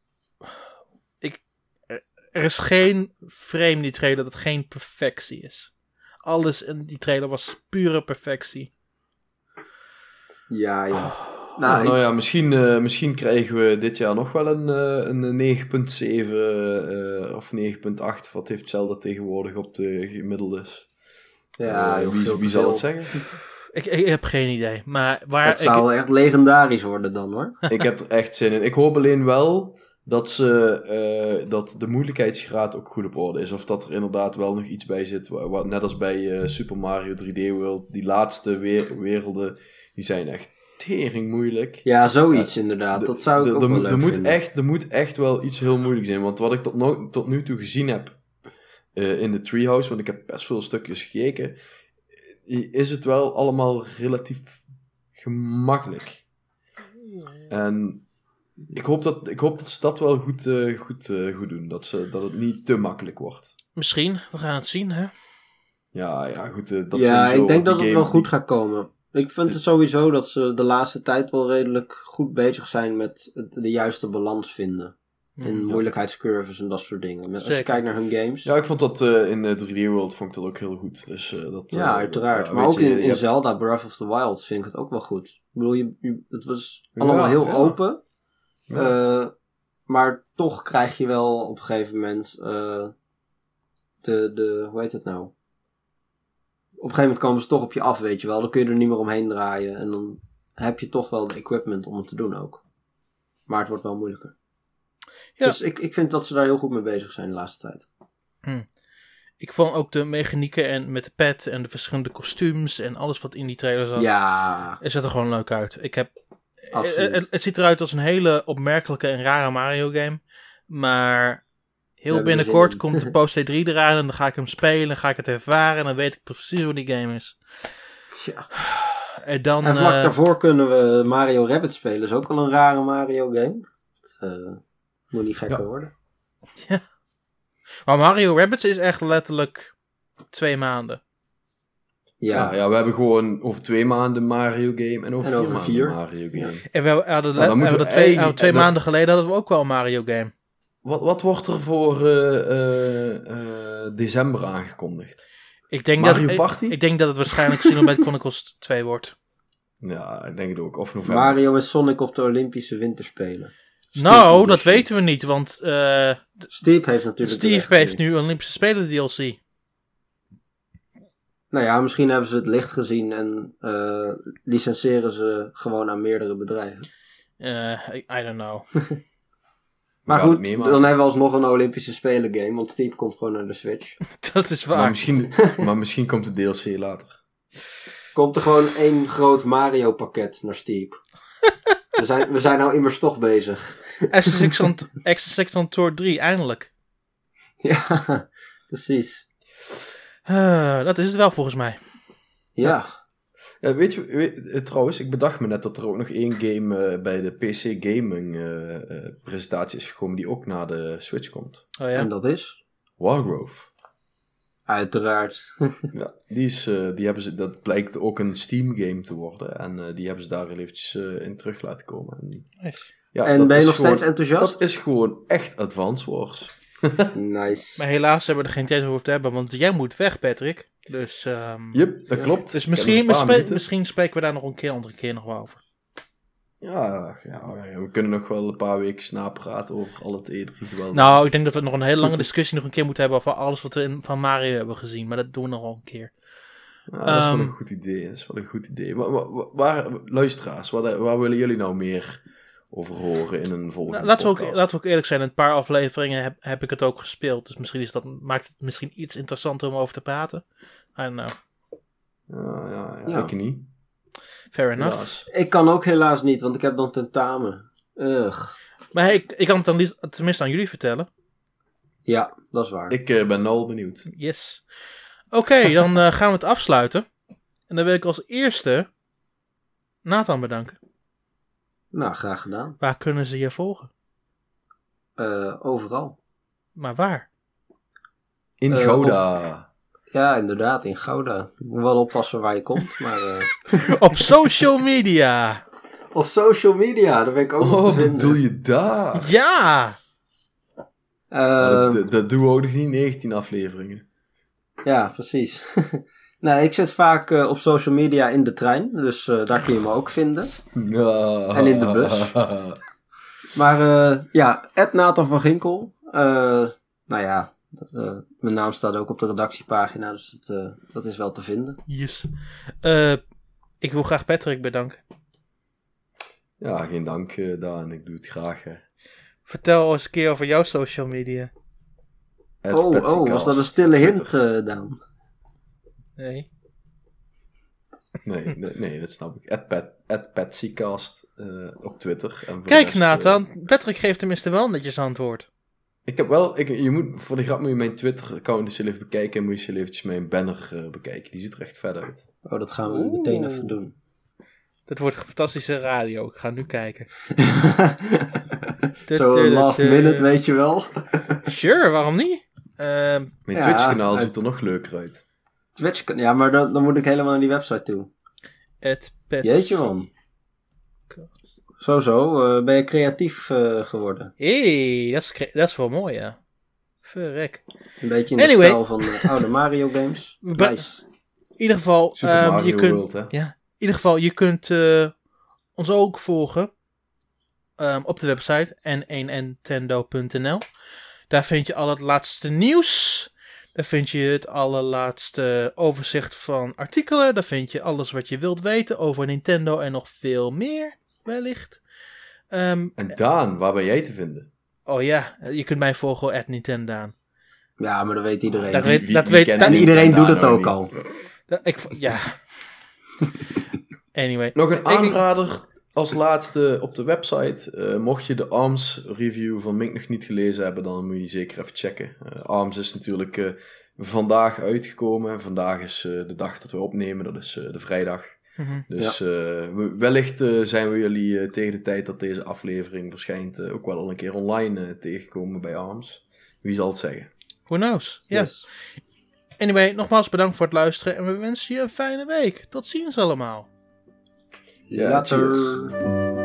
ik, er- is geen frame in die trailer dat het geen perfectie is. Alles in die trailer was pure perfectie.
Ja, ja.
Nou,
Nou,
nou
ik-
ja, misschien, eh, misschien krijgen we dit jaar nog wel een, eh, een 9.7 eh, of 9.8. Wat heeft Zelda tegenwoordig op de gemiddelde?
Ja, joh,
wie wie
te
zal het zeggen?
Ik, ik heb geen idee. Maar waar
Het
ik,
zou echt legendarisch worden dan hoor.
ik heb er echt zin in. Ik hoop alleen wel dat, ze, eh, dat de moeilijkheidsgraad ook goed op orde is. Of dat er inderdaad wel nog iets bij zit. Wat, wat- net als bij eh, Super Mario 3D World. Die laatste we- werelden, die zijn echt tering moeilijk.
Ja, zoiets inderdaad. Dat zou ik
De-
ook
er
wel
moet-
leuk
er moet
vinden.
Echt, er moet echt wel iets heel moeilijks zijn. Want wat ik tot, no- tot nu toe gezien heb eh, in de Treehouse, want ik heb best veel stukjes gekeken, is het wel allemaal relatief gemakkelijk. En ik hoop dat, ik hoop dat ze dat wel goed, eh, goed, eh, goed doen. Dat, ze, dat het niet te makkelijk wordt.
misschien, we gaan het zien, hè?
Ja, ja, goed. dat
ja, ik denk dat het wel goed
die-
gaat komen. Ik vind het sowieso dat ze de laatste tijd wel redelijk goed bezig zijn met de juiste balans vinden. In
Hmm.
moeilijkheidscurves en dat soort dingen. Met, als je kijkt naar hun games.
Ja, ik vond dat eh, in de 3D World vond ik dat ook heel goed. Dus, eh, dat,
Ja,
eh,
uiteraard.
ja,
maar ook
je,
in, in Zelda Breath of the Wild vind ik het ook wel goed. Ik bedoel, je, je- het was allemaal
Ja,
heel
ja.
open.
Ja.
eh, maar toch krijg je wel op een gegeven moment eh, de, de, hoe heet het nou? Op een gegeven moment komen ze toch op je af, weet je wel. Dan kun je er niet meer omheen draaien. En dan heb je toch wel de equipment om het te doen ook. Maar het wordt wel moeilijker.
Ja.
Dus ik, ik vind dat ze daar heel goed mee bezig zijn de laatste tijd.
Ik vond ook de mechanieken en met de pet en de verschillende kostuums en alles wat in die trailer zat.
Ja,
Het zat er gewoon leuk uit. Ik heb, het, het ziet eruit als een hele opmerkelijke en rare Mario game. Maar Heel binnenkort komt de Post 3 eraan en dan ga ik hem spelen, dan ga ik het ervaren en dan weet ik precies hoe die game is.
Ja.
En dan...
En vlak
eh,
daarvoor kunnen we Mario Rabbit spelen. is ook wel een rare Mario game. Het, eh, moet niet gekker
Ja.
worden.
Maar Mario Rabbids is echt letterlijk twee maanden.
Ja,
Ja, ja, we hebben gewoon over twee maanden Mario game en over
En
vier
over
maanden
vier.
Mario game.
En we hadden,
Nou,
we
moeten
hadden
we
twee,
eigenlijk-
hadden twee
en dat-
maanden geleden hadden we ook wel een Mario game.
Wat, wat wordt er voor eh, eh, eh, december aangekondigd?
Ik denk,
Mario
dat,
Party?
Ik, ik denk dat het waarschijnlijk Xenoblade Chronicles 2 wordt.
Ja, ik denk het ook. Of november.
Mario en Sonic op de Olympische Winterspelen.
Nou, dat weten we niet, want eh,
Steve heeft natuurlijk.
Steve heeft nu Olympische Spelen DLC.
Nou ja, misschien hebben ze het licht gezien en eh, licenseren ze gewoon aan meerdere bedrijven.
Eh, I, I don't know.
Maar goed, dan hebben we alsnog een Olympische Spelen game, want Steve komt gewoon naar de Switch.
dat is
Maar
waar.
misschien, maar misschien komt de DLC later.
Komt er gewoon één groot Mario pakket naar Steve. we, zijn, we zijn nou immers toch bezig.
Tour 3, eindelijk.
ja, precies.
Eh, dat is het wel volgens mij.
Ja,
Ja, weet je, weet- eh, trouwens, ik bedacht me net dat er ook nog één game eh, bij de PC Gaming eh, eh, presentatie is gekomen die ook naar de Switch komt.
Oh ja.
en dat is?
Wargrove.
Uiteraard.
Ja, die, is, eh, die hebben ze, dat blijkt ook een Steam game te worden. En eh, die hebben ze daar heel eventjes in terug laten komen. En,
Nice.
Ja,
en ben je nog
gewoon-
steeds enthousiast?
Dat is gewoon echt Advance Wars.
Nice.
Maar helaas hebben we er geen tijd over te hebben, want jij moet weg, Patrick. Dus, ehm,
Yep, dat klopt.
dus misschien, misschien spreken we daar nog een keer, andere keer nog wel over.
Ja, ja, ja, we kunnen nog wel een paar weken napraten over al het E3 geweld.
Nou, ik denk dat we nog een hele lange discussie nog een keer moeten hebben over alles wat we in, van Mario hebben gezien. Maar dat doen we nog wel een keer.
Ja, dat is wel
Ehm,
een goed idee. Dat is wel een goed idee. Waar, waar, waar- luisteraars, waar, waar willen jullie nou meer over horen in een volgende
Nou, laten, we ook, laten we ook eerlijk zijn, in een paar afleveringen heb, heb ik het ook gespeeld. Dus misschien is dat, maakt het misschien iets interessanter om over te praten. I don't know.
Ja, ja, ja,
Ja.
ik niet.
Fair enough.
Helaas.
Ik kan ook helaas niet, want ik heb dan tentamen. Ugh.
Maar hey, ik, ik kan het dan liefst- tenminste aan jullie vertellen.
Ja, dat is waar.
Ik eh, ben al benieuwd.
Yes. Oké, dan eh, gaan we het afsluiten. En dan wil ik als eerste Nathan bedanken.
Nou, graag gedaan.
Waar kunnen ze je volgen?
Eh, overal.
Maar waar?
In
Eh,
Gouda.
Ja, inderdaad, in Gouda. Ik moet wel oppassen waar je komt, maar... eh,
Op social media.
Op social media, daar ben ik ook
Oh,
te vinden.
bedoel je daar?
Ja!
Eh,
dat, dat- dat doen we ook nog niet 19 afleveringen.
ja, precies. nee, ik zit vaak eh, op social media in de trein, dus eh, daar kun je me ook vinden.
Ja.
En in de bus. Maar eh, ja, Ed Nathan van Ginkel. Eh, nou ja, dat, eh, mijn naam staat ook op de redactiepagina, dus dat, eh, dat is wel te vinden.
Yes. Eh, ik wil graag Patrick bedanken.
ja, geen dank, Daan. Ik doe het graag. Hè.
Vertel eens een keer over jouw social media.
Oh, oh, was dat een stille hint, Daan?
Nee.
Nee, nee, nee, dat snap ik. At Pet, at Petsycast, eh, op Twitter. En
Kijk
rest, eh,
Nathan, Patrick geeft tenminste wel netjes antwoord.
ik heb wel, ik, je moet, voor de grap moet je mijn Twitter-account eens even bekijken. En moet je eens eventjes mijn banner eh, bekijken. Die ziet er echt vet uit.
Oh, dat gaan we
Oeh.
meteen even doen.
Dit wordt fantastische radio. Ik ga nu kijken.
Zo last minute, weet je wel.
Sure, waarom niet? Ehm,
Mijn
Ja,
Twitch-kanaal
uit-
ziet er nog leuker uit.
Twitch, kan- ja, maar dan, dan moet ik helemaal naar die website toe.
het pet.
Jeetje man. Zo zo, eh, ben je creatief eh, geworden.
hey, dat is, cre- dat is wel mooi, ja. Verrek.
Een beetje in de
Anyway.
stijl van de oude Mario games. Nice.
In ieder geval, ehm, je kunt,
World,
ja, in ieder geval, je kunt eh, ons ook volgen ehm, op de website n1nintendo.nl. Daar vind je al het laatste nieuws. Daar vind je het allerlaatste overzicht van artikelen. Daar vind je alles wat je wilt weten over Nintendo en nog veel meer, wellicht. Ehm,
En Daan, waar ben jij te vinden?
oh ja, je kunt mij volgen at Nintendo.
Ja, maar dat weet iedereen.
Dat weet-
wie-
dat
wie
weet-
kent
dat-
en iedereen doet het
nou
ook
niet?
al.
Dat- Ik, ja. anyway.
Nog een aanrader als laatste op de website, eh, mocht je de ARMS review van Mink nog niet gelezen hebben, dan moet je die zeker even checken. Eh, ARMS is natuurlijk eh, vandaag uitgekomen. Vandaag is eh, de dag dat we opnemen, dat is eh, de vrijdag.
Mhm.
Dus eh, we- wellicht eh, zijn we jullie tegen de tijd dat deze aflevering verschijnt eh, ook wel al een keer online tegenkomen bij ARMS. Wie zal het zeggen?
Who knows?
Yes.
Anyway, nogmaals bedankt voor het luisteren en we wensen je een fijne week. Tot ziens allemaal.
Yeah,
Later.
cheers.